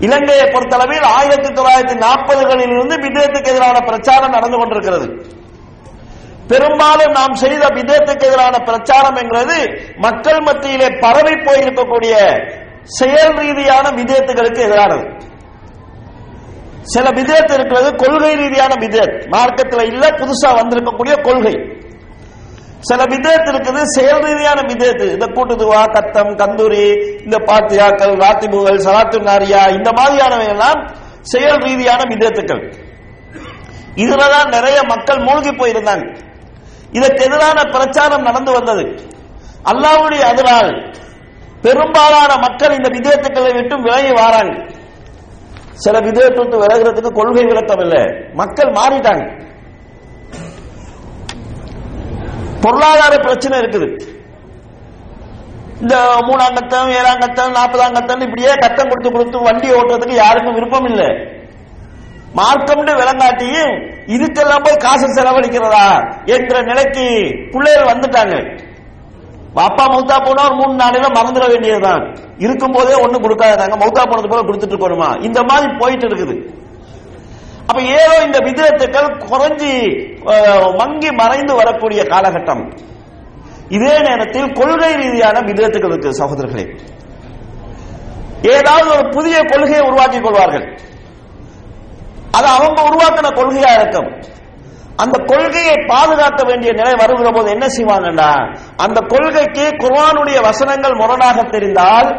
இலங்கையை பொறுத்தளவில் ஆயிரத்தி தொள்ளாயிரத்தி நாற்பதுகளில் இருந்து விஜயத்துக்கு எதிரான பிரச்சாரம் நடந்து கொண்டிருக்கிறது. பெரும்பாலும் நாம் செய்த விதத்துக்கு எதிரான பிரச்சாரம் என்கிறது மக்கள் மத்தியிலே பரவி போயிருக்கக்கூடிய செயல் ரீதியான விதத்துகளுக்கு எதிரானது. சில விதத்து இருக்கிறது கொள்கை ரீதியான விதத் மார்க்கத்தில் இல்ல புதுசா வந்திருக்கக்கூடிய கொள்கை. சில விதத்து இருக்குது செயல் ரீதியான விதத்து இந்த கூட்டுதுவா கத்தம் கந்தூரி இந்த பாத்தியாக்கள் ராத்திபுகள் சலாத்து நாரியா இந்த மாதிரியானவை எல்லாம் செயல் ரீதியான விதத்துக்கள் இதுலதான் நிறைய மக்கள் மூழ்கி போயிருந்தாங்க. இதற்கு எதிரான பிரச்சாரம் நடந்து வந்தது. அல்லாவுடைய அதனால் பெரும்பாலான மக்கள் இந்த விதத்துக்களை விட்டு விலகி வாராங்க. சில விதத்து விலகிறதுக்கு கொள்கை விளக்கம் இல்லை மக்கள் மாறிட்டாங்க. பொருளாதார பிரச்சனை இருக்குது. இந்த மூணாம் கத்தம் ஏழாம் கத்தம் நாற்பதாம் கத்தம் இப்படியே கத்தம் கொடுத்து கொடுத்து வண்டி ஓட்டுறதுக்கு யாருக்கும் விருப்பம் இல்லை. மார்க்கம்னு விளங்காட்டியும் இதுக்கெல்லாம் போய் காசு செலவழிக்கிறதா என்ற நிலைக்கு பிள்ளைகள் வந்துட்டாங்க. அப்பா மௌத்தா போனா ஒரு மூணு நாளையில மறந்துட வேண்டியதுதான். இருக்கும் போதே ஒண்ணு கொடுக்காதாங்க மௌத்தா போனது போல கொடுத்துட்டு இருக்கணுமா? இந்த மாதிரி போயிட்டு இருக்குது. அப்ப ஏதோ இந்த விதத்துக்கள் குறைஞ்சி மங்கி மறைந்து வரக்கூடிய காலகட்டம். இதே நேரத்தில் கொள்கை ரீதியான விதத்துக்கள் இருக்கு சகோதரர்களே ஏதாவது ஒரு புதிய கொள்கையை உருவாக்கிக் கொள்வார்கள். அது அவங்க உருவாக்கின கொள்கையா இருக்கும். அந்த கொள்கையை பாதுகாக்க வேண்டிய நிலை வருகிற போது என்ன செய்வாங்கன்னா அந்த கொள்கைக்கு குர்வானுடைய வசனங்கள் முரணாக தெரிந்தால்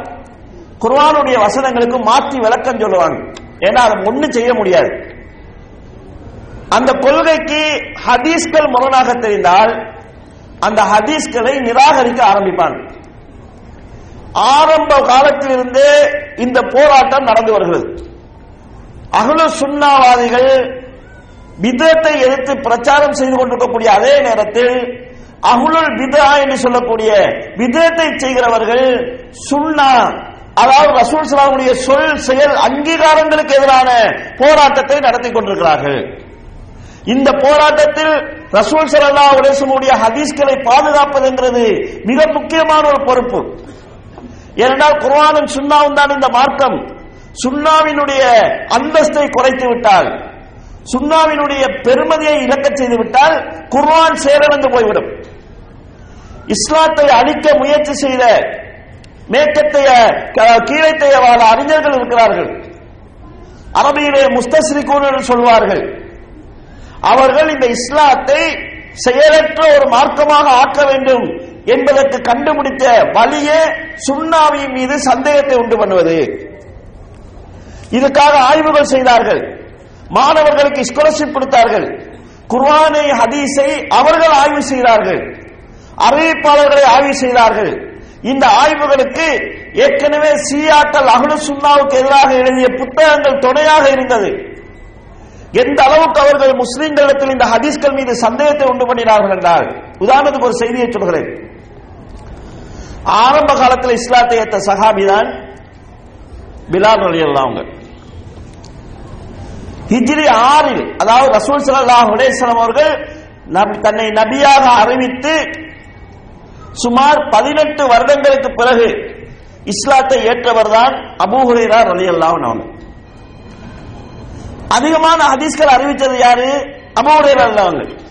குர்வானுடைய வசனங்களுக்கு மாற்றி விளக்கம் சொல்லுவாங்க. ஏன்னா அதை ஒண்ணும் செய்ய முடியாது. அந்த கொள்கைக்கு ஹதீஸ்கள் முரணாக தெரிந்தால் அந்த ஹதீஸ்களை நிராகரிக்க ஆரம்பிப்பாங்க ஆரம்ப காலத்திலிருந்தே இந்த போராட்டம் நடந்து வருகிறது. அகல சுண்ணாவாதிகள் விதத்தை எதிர்த்து பிரச்சாரம் செய்து கொண்டிருக்கக்கூடிய அதே நேரத்தில் அகுலுல் விதா என்று சொல்லக்கூடிய விதத்தை செய்கிறவர்கள் சுண்ணா அதாவது ரசூல் சலாமுடைய சொல் செயல் அங்கீகாரங்களுக்கு எதிரான போராட்டத்தை நடத்தி கொண்டிருக்கிறார்கள். இந்த போராட்டத்தில் ரசூல் சல்லா உலேசமுடைய ஹதீஸ்களை பாதுகாப்பது என்கிறது மிக முக்கியமான ஒரு பொறுப்பு. ஏனென்றால் குர்ஆனும் சுண்ணாவும் தான் இந்த மார்க்கம். சுண்ணாவினுடைய அந்தஸ்தை குறைத்து விட்டால் சுண்ணாவினுடைய பெருமதியை இழக்கச் செய்து விட்டால் குர்ஆன் செயலிழந்து போய்விடும். இஸ்லாத்தை அழிக்க முயற்சி செய்த மேற்கத்தைய கீழத்தைய வாழ அறிஞர்கள் இருக்கிறார்கள். அரபியிலே முஸ்தஸ்ரிகூன் என்று சொல்வார்கள். அவர்கள் இந்த இஸ்லாத்தை செயலற்ற ஒரு மார்க்கமாக ஆக்க வேண்டும் என்பதற்கு கண்டுபிடித்த வழியே சுண்ணாவின் மீது சந்தேகத்தை உண்டு பண்ணுவது. இதுக்காக ஆய்வுகள் செய்தார்கள். மாணவர்களுக்கு ஸ்காலர்ஷிப் கொடுத்தார்கள். குர்வானை ஹதீஸை அவர்கள் ஆய்வு செய்தார்கள். அறிவிப்பாளர்களை ஆய்வு செய்தார்கள். இந்த ஆய்வுகளுக்கு ஏற்கனவே சியாக்கள் அகலு சுண்ணாவுக்கு எதிராக எழுதிய புத்தகங்கள் துணையாக இருந்தது. எந்த அளவுக்கு அவர்கள் முஸ்லிம்களிடத்தில் இந்த ஹதீஸ்கள் மீது சந்தேகத்தை உண்டு பண்ணினார்கள் என்றால் உதாரணத்துக்கு ஒரு செய்தியை சொல்கிறேன் ஆரம்ப காலத்தில் இஸ்லாத்தை ஏற்ற சஹாபி தான் பிலால் ரலியல்லாஹு அவங்க ஹிஜ்ரி ஆறில் அதாவது ரசூல் ஸல்லல்லாஹு உடேசலம் அவர்கள் தன்னை நபியாக அறிவித்து சுமார் பதினெட்டு வருடங்களுக்கு பிறகு இஸ்லாத்தை ஏற்றவர் தான் அபூ ஹுரைரா அவங்க அதிகமான ஹதீஸ்கள் அறிவிச்சது யாரு? அபூ ஹுரைரா அவங்க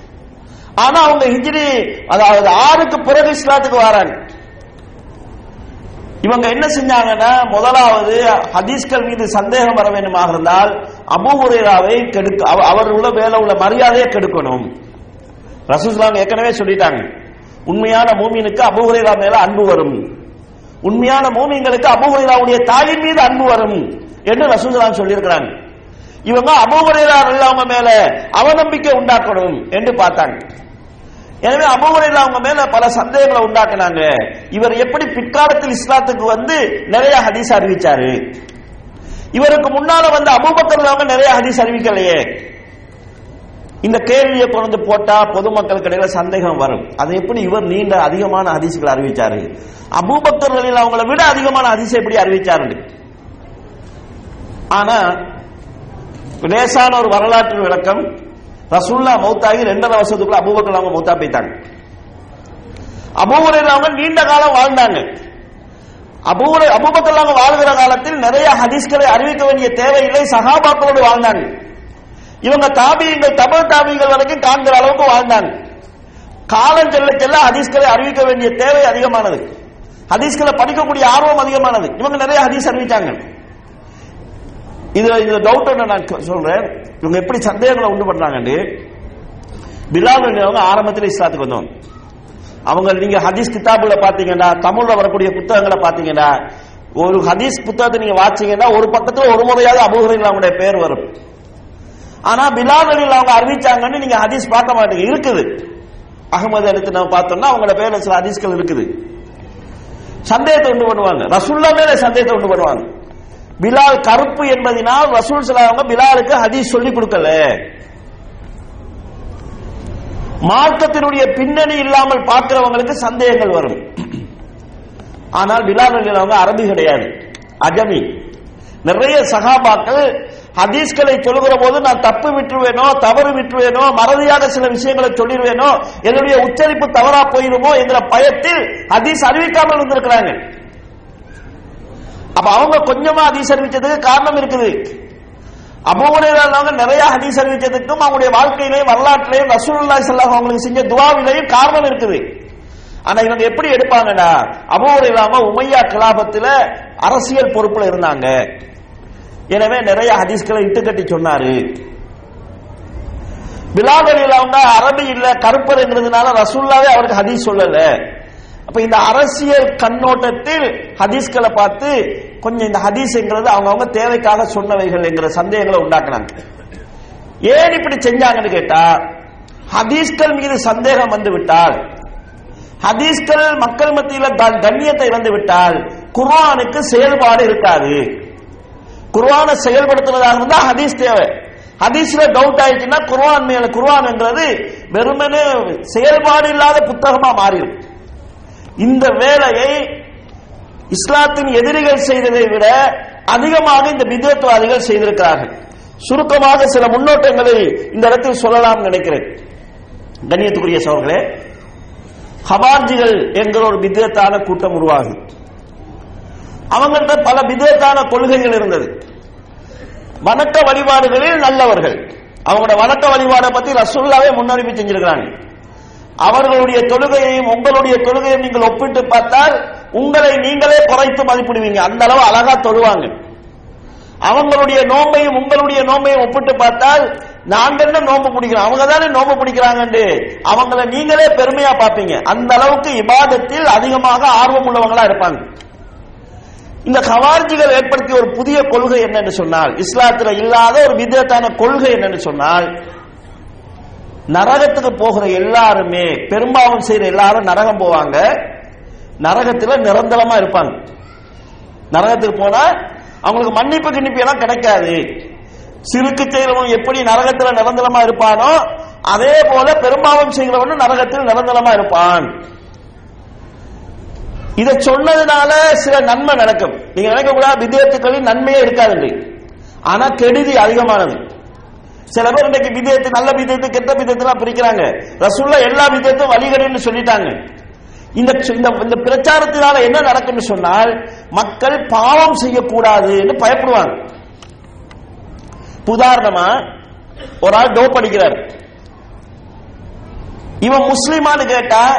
ஆனா அவங்க ஹிஜ்ரி அதாவது ஆறுக்கு பிறகு இஸ்லாத்துக்கு வராங்க. இவங்க என்ன செஞ்சாங்கன்னா முதலாவது ஹதீஸ்கள் மீது சந்தேகம் வர வேண்டுமாக இருந்தால் அபூ கெடுக்க அவ- அவர் உள்ள வேலை உள்ள மரியாதையை கெடுக்கணும். ரசூலுல்லாஹ் ஏற்கனவே சொல்லிட்டாங்க. உண்மையான மூமினுக்கு அபுஹுரைரா மேல அன்பு வரும். உண்மையான மூமின்களுக்கு அபுஹுரைராவுடைய தாயின் மீது அன்பு வரும் என்று ரசூலுல்லாஹ் சொல்லியிருக்கிறாங்க. இவங்க அபூ இல்லாம மேல அவநம்பிக்கை உண்டாக்கணும் என்று பார்த்தாங்க. எனவே அபூ அவங்க மேல பல சந்தேகங்களை உண்டாக்குனாங்க. இவர் எப்படி பிற்காலத்தில் இஸ்லாத்துக்கு வந்து நிறைய ஹதீஸ் அறிவிச்சாரு? இவருக்கு முன்னால வந்து அபூபக்கர் அவங்க நிறைய ஹதீஸ் அறிவிக்கலையே. இந்த கேள்வியை கொண்டு போட்டா பொதுமக்களுக்கு இடையில சந்தேகம் வரும். அது எப்படி இவர் நீண்ட அதிகமான ஹதீஸ்களை அறிவிச்சாரு? அபூபக்கர் அவங்களை விட அதிகமான ஹதீஸ் எப்படி அறிவிச்சாரு ஆனா லேசான ஒரு வரலாற்று விளக்கம். ரசுல்லா மௌத்தாகி ரெண்டரை வருஷத்துக்குள்ள அபூபக்கர் அவங்க மௌத்தா போயிட்டாங்க. அபூபக்கர் அவங்க நீண்ட காலம் வாழ்ந்தாங்க. அபூரை அபூபக்கர் அவங்க வாழ்கிற காலத்தில் நிறைய ஹதீஸ்களை அறிவிக்க வேண்டிய தேவையில்லை. சகாபாக்களோடு வாழ்ந்தாங்க. இவங்க தாபியங்கள் தமிழ் தாபியங்கள் வரைக்கும் காண்கிற அளவுக்கு வாழ்ந்தாங்க. காலம் செல்ல செல்ல ஹதீஸ்களை அறிவிக்க வேண்டிய தேவை அதிகமானது. ஹதீஸ்களை படிக்கக்கூடிய ஆர்வம் அதிகமானது. இவங்க நிறைய ஹதீஸ் அறிவிச்சாங்க. இது இந்த டவுட் என்ன நான் சொல்றேன்? இவங்க எப்படி சந்தேகங்களை உண்டு பண்றாங்கன்னு? பிலால் அவங்க ஆரம்பத்தில் இஸ்லாத்துக்கு வந்தவங்க. அவங்க நீங்க ஹதீஸ் கிதாபுல பாத்தீங்கன்னா தமிழ்ல வரக்கூடிய புத்தகங்களை பாத்தீங்கன்னா ஒரு ஹதீஸ் புத்தகத்தை நீங்க வாச்சீங்கன்னா ஒரு பக்கத்துல ஒரு முறையாவது அபூஹரில் அவங்களுடைய பேர் வரும். ஆனா பிலால் அவங்க அறிவிச்சாங்கன்னு நீங்க ஹதீஸ் பார்க்க மாட்டீங்க. இருக்குது. அகமது எடுத்து நம்ம பார்த்தோம்னா அவங்களோட பேர்ல சில ஹதீஸ்கள் இருக்குது. சந்தேகத்தை உண்டு பண்ணுவாங்க. ரசுல்லா மேல சந்தேகத்தை உண்டு பண்ணுவாங்க. பிலால் கருப்பு என்பதினால் ரசூல் அவங்க பிலாலுக்கு ஹதீஸ் சொல்லி கொடுக்கல. மார்க்கத்தினுடைய பின்னணி இல்லாமல் பார்க்கிறவங்களுக்கு சந்தேகங்கள் வரும். ஆனால் பிலால் அவங்க அரபி கிடையாது அஜமி. நிறைய சகாபாக்கள் ஹதீஸ்களை சொல்லுகிற போது நான் தப்பு விட்டுருவேனோ தவறு விட்டுருவேனோ மறதியாக சில விஷயங்களை சொல்லிடுவேனோ என்னுடைய உச்சரிப்பு தவறா போயிருமோ என்கிற பயத்தில் ஹதீஸ் அறிவிக்காமல் இருந்திருக்கிறாங்க அப்ப அவங்க கொஞ்சமா ஹதீஸ் அறிவிச்சதுக்கு காரணம் இருக்குது. அபூஹுரைராங்க நிறைய ஹதீஸ் அறிவிச்சதுக்கும் அவங்களுடைய வாழ்க்கையிலையும் வரலாற்றிலையும் ரசூல்லா ஸல்லல்லாஹு அவங்களுக்கு செஞ்ச துவாவிலையும் காரணம் இருக்குது. ஆனா இவங்க எப்படி எடுப்பாங்கன்னா அபூஹுரைராங்க உமையா கலாபத்துல அரசியல் பொறுப்புல இருந்தாங்க. எனவே நிறைய ஹதீஸ்களை இட்டுக்கட்டி சொன்னாரு. பிலால் அவங்க அரபி இல்ல கருப்பருங்கிறதுனால ரசூல்லாவே அவருக்கு ஹதீஸ் சொல்லல. அப்ப இந்த அரசியல் கண்ணோட்டத்தில் ஹதீஸ்களை பார்த்து கொஞ்சம் இந்த ஹதீஸ்ங்கிறது அவங்கவுங்க தேவைக்காக சொன்னவைகள் என்கிற சந்தேகங்களை உண்டாக்குனாங்க. ஏன் இப்படி செஞ்சாங்கன்னு கேட்டா ஹதீஸ்கள் மீது சந்தேகம் வந்து விட்டால் ஹதீஸ்கள் மக்கள் மத்தியில் க- கண்ணியத்தை வந்து விட்டால் குர்ஆனுக்கு செயல்பாடு இருக்காது. குர்வானை செயல்படுத்துவதாக இருந்தா ஹதீஸ் தேவை. ஹதீஸ்ல டவுட் ஆயிடுச்சுன்னா குர்வான் மேல குர்ஆன்ன்றது வெறுமனே செயல்பாடு இல்லாத புத்தகமா மாறிடும். இந்த வேலையை இஸ்லாத்தின் எதிரிகள் செய்ததை விட அதிகமாக இந்த பிதத்துவாதிகள் செய்திருக்கிறார்கள். சுருக்கமாக சில முன்னோட்டங்களை இந்த இடத்தில் சொல்லலாம் நினைக்கிறேன். கண்ணியத்துக்குரிய சோர்களே ஹவார்ஜிகள் என்கிற ஒரு பிதத்தான கூட்டம் உருவாகும் அவங்கள்ட்ட பல விதத்தான கொள்கைகள் இருந்தது. வணக்க வழிபாடுகளில் நல்லவர்கள். அவங்களோட வணக்க வழிபாடை பத்தி ரசூல்லாவே முன்னறிவிப்பு செஞ்சிருக்கிறாங்க. அவர்களுடைய தொழுகையையும் உங்களுடைய தொழுகையும் நீங்கள் ஒப்பிட்டு பார்த்தால் உங்களை நீங்களே குறைத்து மதிப்பிடுவீங்க. அந்த அளவு அழகா தொழுவாங்க. அவங்களுடைய நோம்பையும் உங்களுடைய நோம்பையும் ஒப்பிட்டு பார்த்தால் நாங்க என்ன நோம்பு பிடிக்கிறோம்? அவங்க தானே நோம்பு பிடிக்கிறாங்கன்னு அவங்கள நீங்களே பெருமையா பார்ப்பீங்க. அந்த அளவுக்கு இபாதத்தில் அதிகமாக ஆர்வம் உள்ளவங்களா இருப்பாங்க. இந்த கவார்ஜிகள் ஏற்படுத்திய ஒரு புதிய கொள்கை என்னன்னு சொன்னால் இஸ்லாத்துல இல்லாத ஒரு விதத்தான கொள்கை என்னன்னு சொன்னால் நரகத்துக்கு போகிற எல்லாருமே பெரும்பாவம் செய்யற எல்லாரும் நரகம் போவாங்க. நரகத்துல நிரந்தரமா இருப்பாங்க. நரகத்துக்கு போனா அவங்களுக்கு மன்னிப்பு கிண்ணிப்பு எல்லாம் கிடைக்காது. சிறுக்கு செய்யறவன் எப்படி நரகத்துல நிரந்தரமா இருப்பானோ அதே போல பெரும்பாவம் செய்கிறவனும் நரகத்தில் நிரந்தரமா இருப்பான். இதை சொன்னதுனால சில நன்மை நடக்கும். நீங்க நினைக்க கூடாது விதேயத்துக்களில் நன்மையே இருக்காது. ஆனா கெடுதி அதிகமானது. சில பேர் இன்னைக்கு விதயத்து நல்ல விதயத்து கெட்ட விதத்துலாம் பிரிக்கிறாங்க. ரசூல்லா எல்லா விதத்தும் வழிகடுன்னு சொல்லிட்டாங்க. இந்த இந்த இந்த பிரச்சாரத்தினால என்ன நடக்கும்னு சொன்னால் மக்கள் பாவம் செய்யக்கூடாதுன்னு பயப்படுவாங்க. உதாரணமா ஒரு ஆள் டோப் அடிக்கிறார். இவன் முஸ்லிமான்னு கேட்டா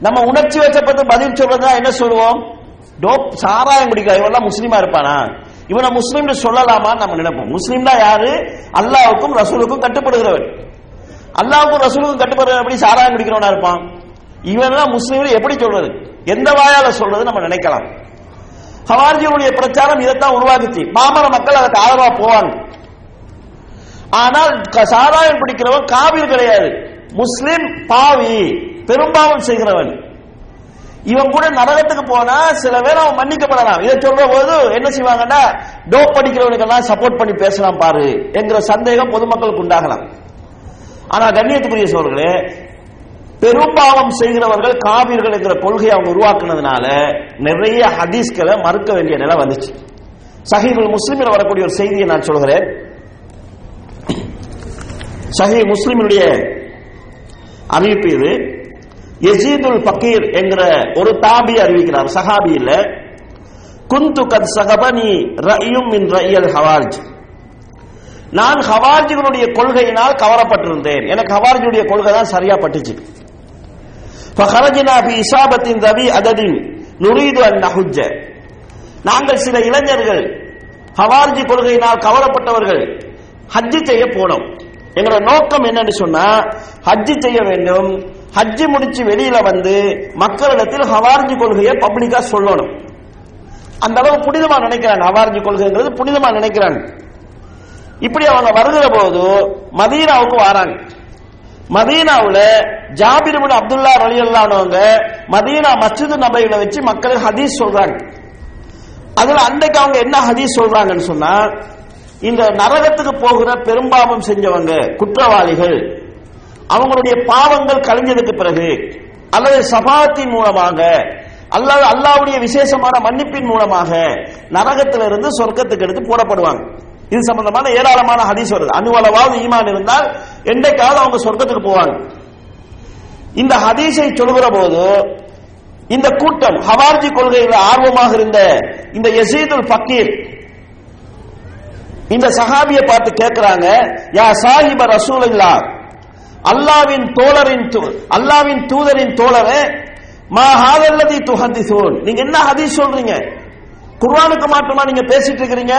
நம்ம உணர்ச்சி வச்சப்பட்டு பதில் சொல்றதா என்ன சொல்லுவோம்? டோப் சாராயம் குடிக்கிற இவெல்லாம் முஸ்லீமா இருப்பானா? இவனை முஸ்லீம்னு சொல்லலாமா நம்ம நினைப்போம். முஸ்லீம்னா யாரு? அல்லாவுக்கும் ரசூலுக்கும் கட்டுப்படுகிறவன். அல்லாவுக்கும் ரசூலுக்கும் கட்டுப்படுகிற எப்படி சாராயம் குடிக்கிறவனா இருப்பான்? இவன் முஸ்லீம் எப்படி சொல்றது? எந்த வாயால சொல்றது நம்ம நினைக்கலாம். ஹவார்ஜியுடைய பிரச்சாரம் இதைத்தான் உருவாக்குச்சு. மாமர மக்கள் அதுக்கு ஆதரவா போவாங்க. ஆனால் க- சாராயம் பிடிக்கிறவன் காவிர் கிடையாது. முஸ்லிம் பாவி பெரும்பாவம் செய்கிறவன். இவன் கூட நரகத்துக்கு போனா சில பேர் அவன் மன்னிக்கப்படலாம். இதை சொல்ற போது என்ன செய்வாங்கன்னா டோப் படிக்கிறவனுக்கெல்லாம் சப்போர்ட் பண்ணி பேசலாம் பாரு என்கிற சந்தேகம் பொதுமக்களுக்கு உண்டாகலாம். ஆனா கண்ணியத்துக்குரிய சோழர்களே பெரும்பாவம் செய்கிறவர்கள் காவிர்கள் என்கிற கொள்கையை அவங்க உருவாக்குனதுனால நிறைய ஹதீஸ்களை மறுக்க வேண்டிய நிலை வந்துச்சு. சஹீபுல் முஸ்லிமில் வரக்கூடிய ஒரு செய்தியை நான் சொல்கிறேன். சஹீ முஸ்லிமினுடைய அறிவிப்பு இது. எசீதுல் பக்கீர் என்கிற ஒரு தாபி அறிவிக்கிறார் சஹாபி குந்து கத் சகபனி ரயும் மின் ரயில் ஹவார்ஜ். நான் ஹவார்ஜிகளுடைய கொள்கையினால் கவரப்பட்டிருந்தேன். எனக்கு ஹவார்ஜியுடைய கொள்கை தான் சரியா பட்டுச்சு. ஃபஹரஜினாபி இசாபத்தின் ரவி அததின் நுரீது அன் நஹுஜ நாங்கள் சில இளைஞர்கள் ஹவார்ஜி கொள்கையினால் கவரப்பட்டவர்கள் ஹஜ்ஜி செய்ய போனோம். எங்களோட நோக்கம் என்னன்னு சொன்னா ஹஜ்ஜி செய்ய வேண்டும் ஹஜ்ஜி முடிச்சு வெளியில வந்து மக்களிடத்தில் ஹவார்ஜி கொள்கையை பப்ளிக்கா சொல்லணும். அந்த அளவு புனிதமா நினைக்கிறாங்க ஹவார்ஜி கொள்கைங்கிறது புனிதமா நினைக்கிறாங்க இப்படி அவங்க வருகிற போது மதீனாவுக்கு வராங்க. மதீனாவில் ஜாபிர் அப்துல்லா ரலியல்லானவங்க மதீனா மஸ்ஜித் நபையில வச்சு மக்களுக்கு ஹதீஸ் சொல்றாங்க. அதுல அன்றைக்கு அவங்க என்ன ஹதீஸ் சொல்றாங்கன்னு சொன்னா இந்த நரகத்துக்கு போகிற பெரும்பாவம் செஞ்சவங்க குற்றவாளிகள் அவங்களுடைய பாவங்கள் கலைஞ்சதுக்கு பிறகு அல்லது சபாத்தின் மூலமாக அல்லது அல்லாவுடைய விசேஷமான மன்னிப்பின் மூலமாக நரகத்திலிருந்து சொர்க்கத்துக்கு எடுத்து போடப்படுவாங்க. இது சம்பந்தமான ஏராளமான ஹதீஸ் வருது. அணுவளவாவது ஈமான் இருந்தால் என்றைக்காவது அவங்க சொர்க்கத்துக்கு போவாங்க. இந்த ஹதீஸை சொல்கிற போது இந்த கூட்டம் ஹவார்ஜி கொள்கையில் ஆர்வமாக இருந்த இந்த எசீதுல் ஃபக்கீர் இந்த சஹாபியை பார்த்து கேட்கிறாங்க யா சாஹிப ரசூலுல்லா அல்லாவின் தோழரின் தூ- அல்லாவின் தூதரின் தோழரே மா ஹாதல்லதி துஹதிசூன் நீங்க என்ன ஹதீஸ் சொல்றீங்க? குர்ஆனுக்கு மாற்றமா நீங்க பேசிட்டு இருக்கிறீங்க?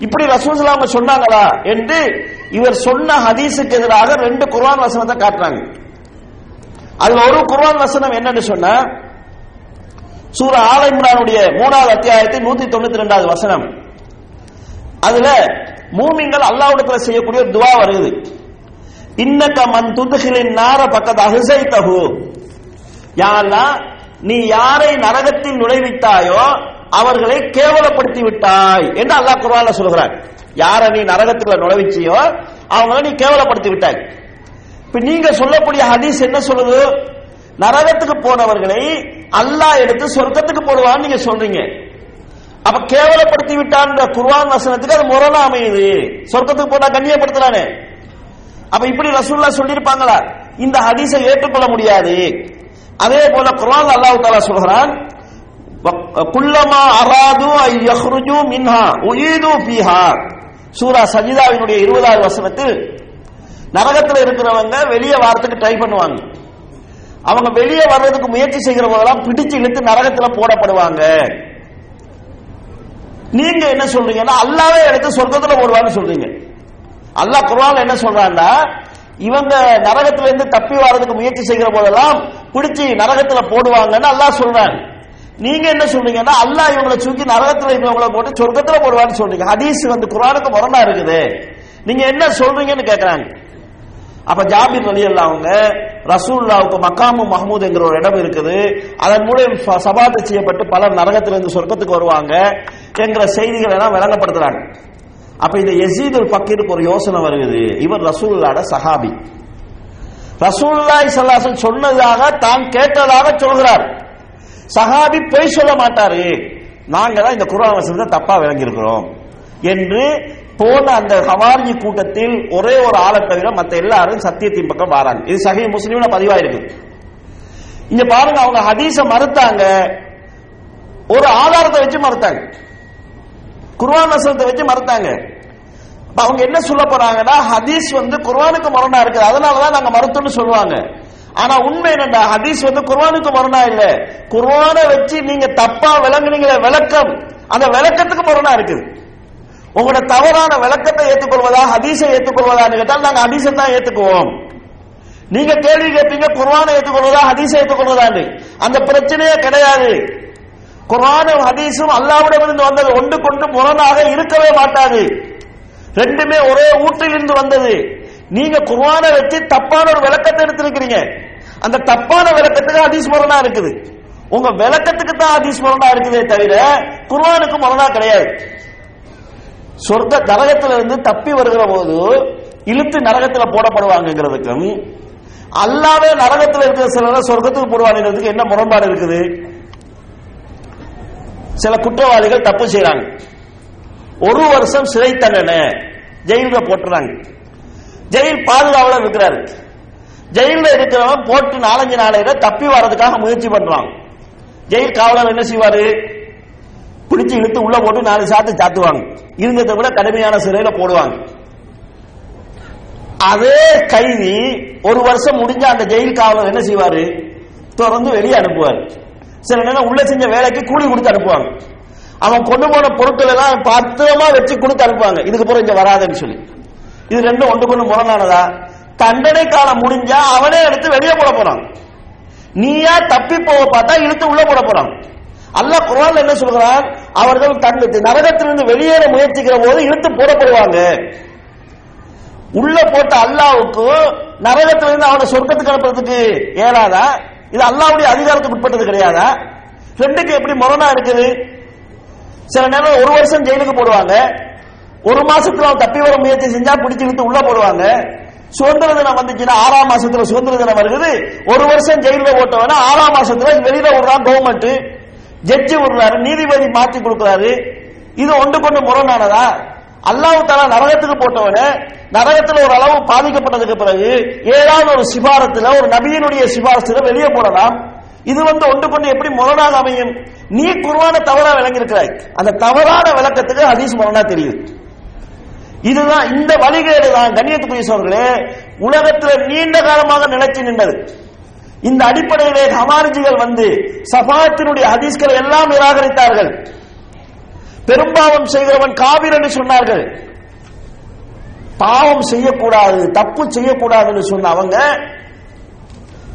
இப்படி ரசூல் அவங்க சொன்னாங்களா என்று இவர் சொன்ன ஹதீஸுக்கு எதிராக ரெண்டு குர்ஆன் வசனத்தை காட்டுறாங்க. அதுல ஒரு குர்ஆன் வசனம் என்னன்னு சொன்னா சூர ஆல இம்ரானுடைய மூணாவது அத்தியாயத்தின் நூத்தி தொண்ணூத்தி ரெண்டாவது வசனம். அதுல மூமிங்கள் அல்லாஹ்விடத்துல செய்யக்கூடிய ஒரு துவா வருது. இன்னக்க மன் துதுகிலின் நார பக்கத் அஹ்சைதஹு யா நீ யாரை நரகத்தில் நுழைவித்தாயோ அவர்களை கேவலப்படுத்தி விட்டாய் என்று அல்லாஹ் குர்ஆன்ல சொல்கிறார். யாரை நீ நரகத்துல நுழைவிச்சியோ அவங்களை நீ கேவலப்படுத்தி விட்டாய் இப்ப நீங்க சொல்லக்கூடிய ஹதீஸ் என்ன சொல்லுது? நரகத்துக்கு போனவர்களை அல்லாஹ் எடுத்து சொர்க்கத்துக்கு போடுவான்னு நீங்க சொல்றீங்க. அப்ப கேவலப்படுத்தி விட்டான்ற குர்ஆன் வசனத்துக்கு அது முரணா அமையுது சொர்க்கத்துக்கு போட்டா கண்ணியப்படுத்துறானே. அப்ப இப்படி ரசூல்லா சொல்லியிருப்பாங்களா? இந்த ஹதீஸை ஏற்றுக்கொள்ள முடியாது. அதே போல குரான் அல்லாஹ் தாலா சொல்கிறான் குல்லமா அராது ஐயஹ்ருஜு மின்ஹா உயிது ஃபீஹா. சூரா சஜிதாவினுடைய இருபதாவது வசனத்தில் நரகத்தில் இருக்கிறவங்க வெளியே வாரத்துக்கு ட்ரை பண்ணுவாங்க. அவங்க வெளியே வர்றதுக்கு முயற்சி செய்கிற போதெல்லாம் பிடிச்சு இழுத்து நரகத்துல போடப்படுவாங்க. நீங்க என்ன சொல்றீங்கன்னா அல்லாவே எடுத்து சொர்க்கத்துல போடுவான்னு சொல்றீங்க. அல்லாஹ் குர்ஆன்ல என்ன சொல்றான்னா இவங்க நரகத்துல இருந்து தப்பி வர்றதுக்கு முயற்சி செய்கிற போதெல்லாம் பிடிச்சி நரகத்துல போடுவாங்கன்னு அல்லாஹ் சொல்றாங்க நீங்க என்ன சொல்றீங்கன்னா அல்லாஹ் இவங்களை தூக்கி நரகத்துல இவங்களை போட்டு சொர்க்கத்துல போடுவான்னு சொல்றீங்க. ஹதீஸ் வந்து குரானுக்கு முரணா இருக்குது. நீங்க என்ன சொல்றீங்கன்னு கேக்குறாங்க. அப்ப ஜாபிர் அலி அவங்க ரசூல்லாவுக்கு மக்காமு மஹமூத் என்கிற ஒரு இடம் இருக்குது. அதன் மூலம் ச- சபாத்து செய்யப்பட்டு பலர் நரகத்திலிருந்து சொர்க்கத்துக்கு வருவாங்க என்கிற செய்திகள் எல்லாம் விளங்கப்படுத்துறாங்க. அப்ப இந்த எசீதுல் பக்கீருக்கு ஒரு யோசனை வருகிறது. இவர் ரசூல்லாட சஹாபி. ரசூல்லாய் சல்லாசன் சொன்னதாக தான் கேட்டதாக சொல்கிறார். சஹாபி பொய் சொல்ல மாட்டாரு. நாங்க தான் இந்த குரான் வசனத்தை தப்பா விளங்கியிருக்கிறோம் என்று போன அந்த ஹவாரி கூட்டத்தில் ஒரே ஒரு ஆளை தவிர மற்ற எல்லாரும் சத்தியத்தின் பக்கம் வராங்க. இது சஹீஹ் முஸ்லிம்ல பதிவாயிருக்கு இங்க பாருங்க அவங்க ஹதீஸ மறுத்தாங்க. ஒரு ஆதாரத்தை வச்சு மறுத்தாங்க. குர்வான் வசனத்தை வச்சு மறுத்தாங்க அவங்க என்ன சொல்ல போறாங்கன்னா ஹதீஸ் வந்து குர்வானுக்கு மரணா இருக்குது. அதனாலதான் நாங்க மறுத்தோம்னு சொல்லுவாங்க. ஆனா உண்மை என்னடா ஹதீஸ் வந்து குர்வானுக்கு மரணா இல்ல. குர்ஆனை வச்சு நீங்க தப்பா விளங்குனீங்களே விளக்கம். அந்த விளக்கத்துக்கு மரணா இருக்குது. உங்களோட தவறான விளக்கத்தை ஏற்றுக்கொள்வதா ஹதீஸை ஏற்றுக்கொள்வதான்னு கேட்டால் நாங்க ஹதீஸை தான் ஏத்துக்குவோம் நீங்க கேள்வி கேட்பீங்க குர்வானை ஏத்துக்கொள்வதா ஹதீஸை ஏத்துக்கொள்வதான்னு அந்த பிரச்சனையே கிடையாது. குரானும் ஹதீஸும் அல்லாஹ்விடமிருந்து வந்தது. ஒன்று கொண்டு முரணாக இருக்கவே மாட்டாது ரெண்டுமே ஒரே ஊற்றிலிருந்து வந்தது. நீங்க குர்ஆனை வச்சு தப்பான ஒரு விளக்கத்தை எடுத்திருக்கிறீங்க. அந்த தப்பான விளக்கத்துக்கு ஹதீஸ் முரணா இருக்குது. உங்க விளக்கத்துக்கு தான் ஹதீஸ் முரணா இருக்குதே தவிர குர்வானுக்கு முரணா கிடையாது. சொர்க்க நரகத்துல இருந்து தப்பி வருகிற போது இழுத்து நரகத்துல போடப்படுவாங்கிறதுக்கும் அல்லாவே நரகத்தில் இருக்கிற சிலரை சொர்க்கத்துக்கு போடுவாங்கிறதுக்கு என்ன முரண்பாடு இருக்குது? சில குற்றவாளிகள் தப்பு செய்யறாங்க ஒரு வருஷம் சிறை தண்டனை ஜெயில போட்டுறாங்க. ஜெயில் பாதுகாவல இருக்கிறாரு. ஜெயில இருக்கிறவன் போட்டு நாலஞ்சு நாளையில தப்பி வர்றதுக்காக முயற்சி பண்றான். ஜெயில் காவலர் என்ன செய்வாரு? பிடிச்சு இழுத்து உள்ள போட்டு நாலு சாத்து சாத்துவாங்க. இருந்ததை விட கடுமையான சிறையில போடுவாங்க. அதே கைதி ஒரு வருஷம் முடிஞ்ச அந்த ஜெயில் காவலர் என்ன செய்வாரு? தொடர்ந்து வெளியே அனுப்புவார். சில நேரம் உள்ள செஞ்ச வேலைக்கு கூலி கொடுத்து அனுப்புவாங்க. அவன் கொண்டு போன பொருட்கள் எல்லாம் பத்திரமா வச்சு கொடுத்து அனுப்புவாங்க. இதுக்கு பிறகு இங்க வராதுன்னு சொல்லி. இது ரெண்டும் ஒன்று கொண்டு முரணானதா? தண்டனை காலம் முடிஞ்சா அவனே எடுத்து வெளியே போட போறான். நீயா தப்பி போக பார்த்தா இழுத்து உள்ள போட போறான். அல்லாஹ் குர்ஆன்ல என்ன சொல்கிறான் அவர்கள் தன் நரகத்திலிருந்து வெளியேற முயற்சிக்கிற போது இழுத்து போடப்படுவாங்க. உள்ள போட்ட அல்லாவுக்கு நரகத்திலிருந்து அவனை சொர்க்கத்துக்கு அனுப்புறதுக்கு ஏறாதா? இது அல்லாவுடைய அதிகாரத்துக்கு உட்பட்டது கிடையாதா? ரெண்டுக்கு எப்படி முரணா இருக்குது? சில நேரம் ஒரு வருஷம் ஜெயிலுக்கு போடுவாங்க. ஒரு மாசத்துல அவன் தப்பி வர முயற்சி செஞ்சா பிடிச்சு விட்டு உள்ள போடுவாங்க. சுதந்திர தினம் வந்துச்சுன்னா ஆறாம் மாசத்துல சுதந்திர தினம் வருது ஒரு வருஷம் ஜெயில போட்டவன ஆறாம் மாசத்துல வெளியில விடுறான் கவர்மெண்ட் ஜட்ஜி விடுறாரு நீதிபதி மாத்தி கொடுக்கிறாரு. இது ஒன்று கொண்டு முரணானதா? அல்லாஹ் தாலா நரகத்துக்கு போட்டவனே நரகத்துல ஒரு அளவு பாதிக்கப்பட்டதுக்கு பிறகு ஏதாவது ஒரு சிபாரத்துல ஒரு நபியினுடைய சிபாரசுல வெளியே போடலாம் இது வந்து ஒன்று கொண்டு எப்படி முரணாக அமையும்? நீ குருவான தவறா விளங்கியிருக்கிறாய். அந்த தவறான விளக்கத்துக்கு ஹதீஸ் முரணா தெரியுது. இதுதான் இந்த வழிகேடு தான் கண்ணியத்துக்குரிய சோர்களே உலகத்தில் நீண்ட காலமாக நிலைச்சு நின்றது. இந்த அடிப்படையிலே ஹமாரிஜிகள் வந்து சபாத்தினுடைய ஹதீஸ்களை எல்லாம் நிராகரித்தார்கள். பெரும்பாவம் செய்கிறவன் காவிர் என்று சொன்னார்கள். பாவம் செய்யக்கூடாது தப்பு செய்யக்கூடாதுன்னு சொன்ன அவங்க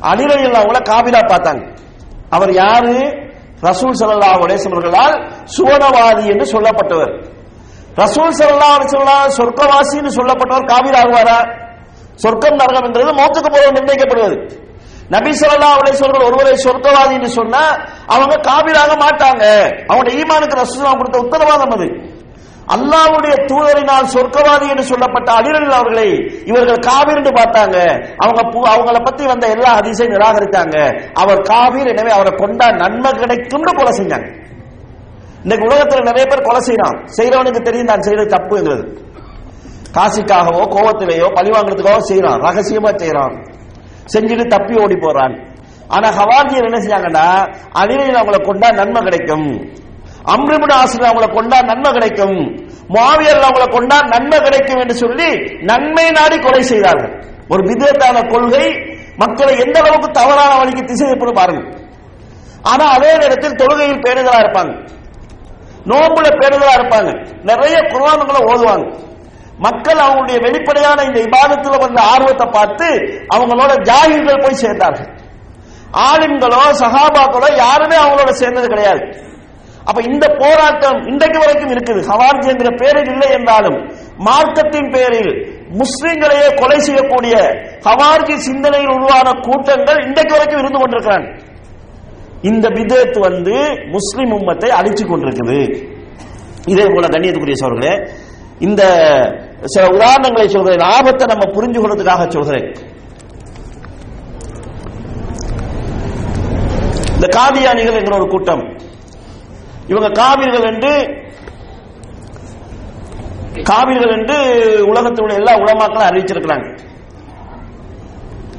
அலிரையில் அவங்கள காவிரா பார்த்தாங்க. அவர் யாரு? ரசூல் சல்லா உடேசவர்களால் சுவனவாதி என்று சொல்லப்பட்டவர். ரசூல் சல்லா அலிசல்லாம் சொர்க்கவாசின்னு சொல்லப்பட்டவர் காபிர் ஆகுவாரா சொர்க்கம் நரகம் என்றது மோத்துக்கு போக நிர்ணயிக்கப்படுவது. நபி சொல்லா அவளை வஸல்லம் ஒருவரை சொர்க்கவாதி என்று சொன்னா அவங்க காபிராக மாட்டாங்க. அவங்க ஈமானுக்கு ரசூலுல்லாஹ் கொடுத்த உத்தரவாதம் அது. அல்லாஹ்வுடைய தூதரினால் சொர்க்கவாதி என்று சொல்லப்பட்ட அலிரல் அவர்களை இவர்கள் காபீர் என்று பார்த்தாங்க. அவங்க அவங்கள பத்தி வந்த எல்லா அதிசயம் நிராகரித்தாங்க. அவர் காபீர் எனவே அவரை கொண்டா நன்மை கிடைக்கும்னு கொலை செஞ்சாங்க. இன்னைக்கு உலகத்துல நிறைய பேர் கொலை செய்யறான் செய்யறவனுக்கு தெரியும் நான் செய்யறது தப்புங்கிறது. காசிக்காகவோ கோவத்திலேயோ பழி வாங்குறதுக்காகவோ செய்யறான் ரகசியமா செய்யறான் செஞ்சுட்டு தப்பி ஓடி போறான். ஆனா ஹவாஜியர் என்ன செஞ்சாங்கன்னா அதிரையில் அவங்களை கொண்டா நன்மை கிடைக்கும். அம்ரிபுன் ஆசிரியர் அவங்களை கொண்டா நன்மை கிடைக்கும். மாவியர் அவங்களை கொண்டா நன்மை கிடைக்கும் என்று சொல்லி நன்மை நாடி கொலை செய்தார்கள். ஒரு விதத்தான கொள்கை மக்களை எந்த அளவுக்கு தவறான வழிக்கு திசை எப்படி பாருங்க. ஆனா அதே நேரத்தில் தொழுகையில் பேணுதலா இருப்பாங்க. நோம்புல பேணுதலா இருப்பாங்க. நிறைய குர்ஆன்களை ஓதுவாங்க. மக்கள் அவங்களுடைய வெளிப்படையான இந்த இபாதத்துல வந்த ஆர்வத்தை பார்த்து அவங்களோட ஜாகிர்கள் போய் சேர்ந்தார்கள். ஆலிம்களோ சஹாபாக்களோ யாருமே அவங்களோட சேர்ந்தது கிடையாது. அப்ப இந்த போராட்டம் இன்றைக்கு வரைக்கும் இருக்குது. ஹவார்ஜி என்கிற பேரில் இல்லை என்றாலும் மார்க்கத்தின் பேரில் முஸ்லிம்களையே கொலை செய்யக்கூடிய ஹவார்ஜி சிந்தனையில் உருவான கூட்டங்கள் இன்றைக்கு வரைக்கும் இருந்து கொண்டிருக்கிறாங்க. இந்த பிதத் வந்து முஸ்லிம் உம்மத்தை அழிச்சு கொண்டிருக்குது. இதே போல கண்ணியத்துக்குரிய சோர்களே இந்த சில உதாரணங்களை சொல்கிறேன். ஆபத்தை நம்ம புரிஞ்சு கொள்றதுக்காக சொல்கிறேன். இந்த காதியானிகள் என்கிற ஒரு கூட்டம். இவங்க காவிர்கள் என்று காவிர்கள் என்று உலகத்தில் உள்ள எல்லா உலமாக்களும் அறிவிச்சிருக்கிறாங்க.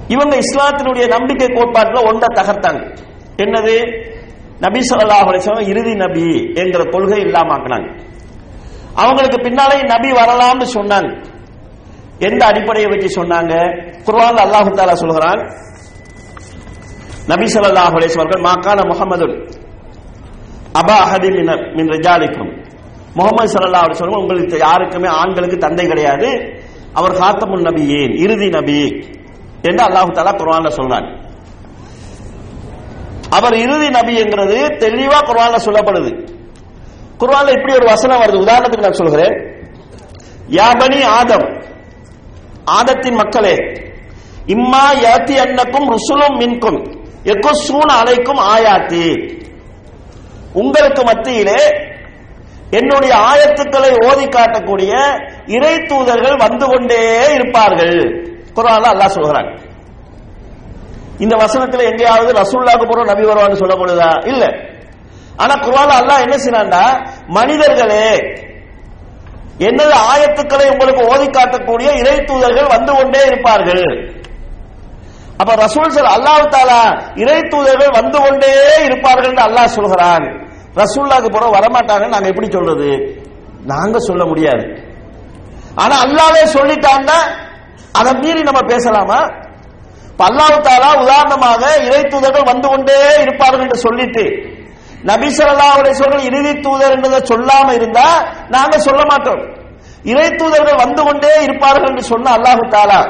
இவங்க இஸ்லாத்தினுடைய நம்பிக்கை கோட்பாட்டில் ஒன்றை தகர்த்தாங்க. என்னது? நபி ஸல்லல்லாஹு இறுதி நபி என்கிற கொள்கை இல்லாமக்கினாங்க அவங்களுக்கு பின்னாலே நபி வரலாம்னு சொன்னாங்க. எந்த அடிப்படையை வச்சு சொன்னாங்க? குர்வான் அல்லாஹு தாலா சொல்கிறான் நபி ஸல்லல்லாஹு அலேஸ்வர்கள் மாக்கான முகமது அபா அஹதி மின் மின் ரிஜாலிக்கும். முகமது சல்லா அலைஹி சொல்லுங்க உங்களுக்கு யாருக்குமே ஆண்களுக்கு தந்தை கிடையாது. அவர் காத்தமுன் நபியேன் இறுதி நபி என்று அல்லாஹு தாலா குர்வான்ல சொல்றான். அவர் இறுதி நபிங்கிறது தெளிவா குர்வான்ல சொல்லப்படுது. குர்வான்ல இப்படி ஒரு வசனம் வருது. உதாரணத்துக்கு நான் சொல்கிறேன். யாபனி ஆதம். ஆதத்தின் மக்களே இம்மா யாத்தி அன்னக்கும் ருசுலும் மின்கும். எக்குசூன் அலைக்கும் ஆயாத்தி. உங்களுக்கு மத்தியிலே என்னுடைய ஆயத்துக்களை ஓதி காட்டக்கூடிய இறை தூதர்கள் வந்து கொண்டே இருப்பார்கள். குரான்ல அல்லாஹ் சொல்கிறாங்க இந்த வசனத்தில் எங்கேயாவது ரசூல்லாக்கு போற நபி வருவான்னு சொல்லப்படுதா? இல்ல. ஆனா குரான் அல்லாஹ் என்ன செய்யறான்டா மனிதர்களே என்னது ஆயத்துக்களை உங்களுக்கு ஓதி காட்டக்கூடிய இறை தூதர்கள் வந்து கொண்டே இருப்பார்கள். அப்ப ரசூல் சொல் அல்லாஹ் தாலா இறை தூதர்கள் வந்து கொண்டே இருப்பார்கள் என்று அல்லாஹ் சொல்கிறான். ரசூல்லாக்கு போற வரமாட்டாங்க நாங்க எப்படி சொல்றது? நாங்க சொல்ல முடியாது. ஆனா அல்லாவே சொல்லிட்டான்னா அதை மீறி நம்ம பேசலாமா? இப்ப தாலா உதாரணமாக இறை தூதர்கள் வந்து கொண்டே இருப்பார்கள் என்று சொல்லிட்டு நபி அவரை அலைஹி இறுதி தூதர் என்றதை சொல்லாம இருந்தா நாங்க சொல்ல மாட்டோம். இறை தூதர்கள் வந்து கொண்டே இருப்பார்கள் என்று சொன்ன அல்லாஹு தாலா.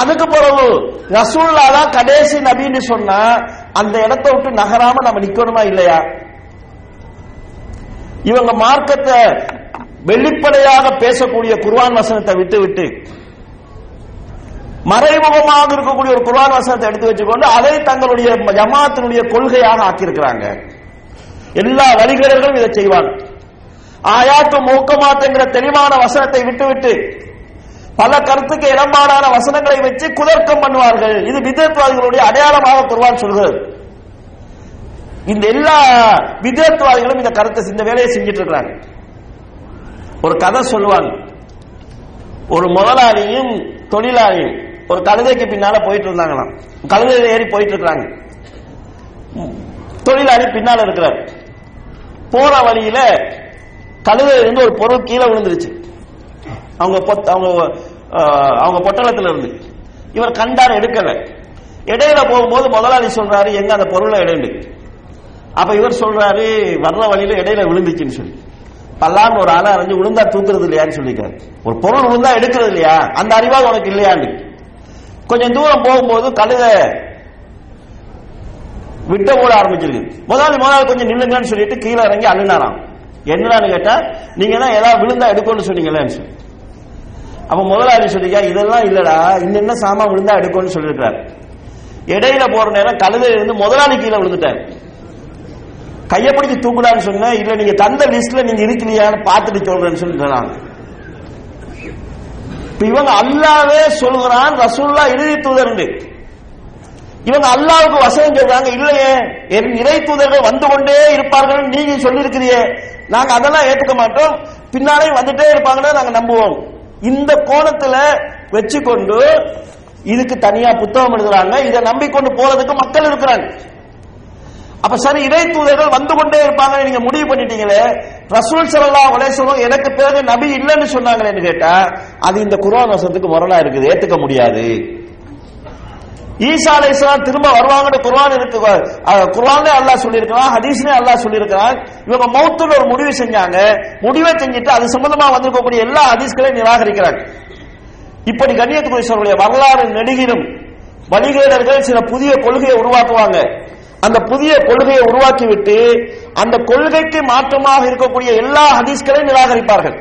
அதுக்கு பிறகு ரசூல்லா தான் கடைசி நபின்னு சொன்னா அந்த இடத்தை விட்டு நகராம நம்ம நிக்கணுமா இல்லையா? இவங்க மார்க்கத்தை வெளிப்படையாக பேசக்கூடிய குர்வான் வசனத்தை விட்டு விட்டு மறைமுகமாக இருக்கக்கூடிய ஒரு குர்ஆன் வசனத்தை எடுத்து வச்சுக்கொண்டு அதை தங்களுடைய ஜமாத்தினுடைய கொள்கையாக ஆக்கியிருக்கிறாங்க. எல்லா வழிகர்களும் இதை செய்வாங்க. ஆயாத்து மூக்கமாத்துங்கிற தெளிவான வசனத்தை விட்டுவிட்டு பல கருத்துக்கு இடம்பாடான வசனங்களை வச்சு குதர்க்கம் பண்ணுவார்கள். இது விதத்துவாதிகளுடைய அடையாளமாக குர்ஆன் சொல்கிறது. இந்த எல்லா விதத்துவாதிகளும் இந்த கருத்தை இந்த வேலையை செஞ்சுட்டு இருக்கிறாங்க ஒரு கதை சொல்லுவாங்க. ஒரு முதலாளியும் தொழிலாளியும் ஒரு கழுதைக்கு பின்னால போயிட்டு இருந்தாங்களாம். கழுதையில ஏறி போயிட்டு இருக்கிறாங்க தொழிலாளி பின்னால இருக்கிறார். போற வழியில கழுதையில இருந்து ஒரு பொருள் கீழே விழுந்துருச்சு. அவங்க பொத்- அவங்க அவங்க பொட்டலத்துல இருந்து. இவர் கண்டார் எடுக்கல. இடையில போகும்போது முதலாளி சொல்றாரு எங்க அந்த பொருளை இடையில அப்ப இவர் சொல்றாரு வர்ற வழியில இடையில விழுந்துச்சுன்னு சொல்லி. பல்லாண்டு ஒரு ஆளை அறிஞ்சு விழுந்தா தூக்குறது இல்லையான்னு சொல்லிக்காரு ஒரு பொருள் விழுந்தா எடுக்கிறது இல்லையா? அந்த அறிவாக உனக்கு இல்லையான்னு. கொஞ்சம் தூரம் போகும்போது கழுத விட்ட போட ஆரம்பிச்சிருக்கு. முதலாளி முதல்ல கொஞ்சம் நில்லுங்கன்னு சொல்லிட்டு கீழே இறங்கி அழுனாராம் என்னடான்னு கேட்டா நீங்க தான் ஏதாவது விழுந்தா எடுக்கணும்னு சொன்னீங்களேன்னு சொல்லி. அப்ப முதலாளி சொல்லிக்கா இதெல்லாம் இல்லடா இன்னென்ன சாமான் விழுந்தா எடுக்கணும்னு சொல்லியிருக்காரு இடையில போற நேரம் கழுதையில இருந்து முதலாளி கீழே விழுந்துட்டார். கையை பிடிச்சி தூக்குடான்னு சொன்ன இல்ல நீங்க தந்த லிஸ்ட்ல நீங்க இருக்கலையான்னு பார்த்துட்டு சொல்றேன்னு சொல்லிட்டு இப்ப இவங்க அல்லாவே சொல்கிறான் ரசூல்லா இறுதி தூதர்னு இவங்க அல்லாவுக்கு வசனம் சொல்றாங்க இல்லையே என் இறை தூதர்கள் வந்து கொண்டே இருப்பார்கள் நீங்க சொல்லியிருக்கிறியே. நாங்க அதெல்லாம் ஏத்துக்க மாட்டோம். பின்னாலே வந்துட்டே இருப்பாங்கன்னு நாங்க நம்புவோம். இந்த கோணத்துல வச்சுக்கொண்டு இதுக்கு தனியா புத்தகம் எழுதுறாங்க. இதை நம்பிக்கொண்டு போறதுக்கு மக்கள் இருக்கிறாங்க. அப்ப சரி இடை தூதர்கள் வந்து கொண்டே இருப்பாங்க நீங்க முடிவு பண்ணிட்டீங்களே. ரசூல் ஸல்லல்லாஹு அலைஹி சொல்லுவோம் எனக்கு பிறகு நபி இல்லைன்னு சொன்னாங்களேன்னு கேட்டா அது இந்த குரான் வசனத்துக்கு முரணா இருக்குது ஏத்துக்க முடியாது. ஈசா அலைஹிஸ்ஸலாம் திரும்ப வருவாங்கன்னு குர்வான் இருக்கு குர்வானே அல்லா அல்லாஹ் சொல்லியிருக்கிறான் ஹதீஸ்லயே அல்லாஹ் சொல்லியிருக்கிறான். இவங்க மௌத்துல ஒரு முடிவு செஞ்சாங்க. முடிவை செஞ்சுட்டு அது சம்பந்தமா வந்திருக்கக்கூடிய எல்லா ஹதீஸ்களையும் நிராகரிக்கிறாங்க. இப்படி கண்ணியத்துக்குரிய வரலாறு நெடுகிலும் வழிகேடர்கள் சில புதிய கொள்கையை உருவாக்குவாங்க. அந்த புதிய கொள்கையை உருவாக்கிவிட்டு அந்த கொள்கைக்கு மாற்றமாக இருக்கக்கூடிய எல்லா ஹதீஸ்களையும் நிராகரிப்பார்கள்.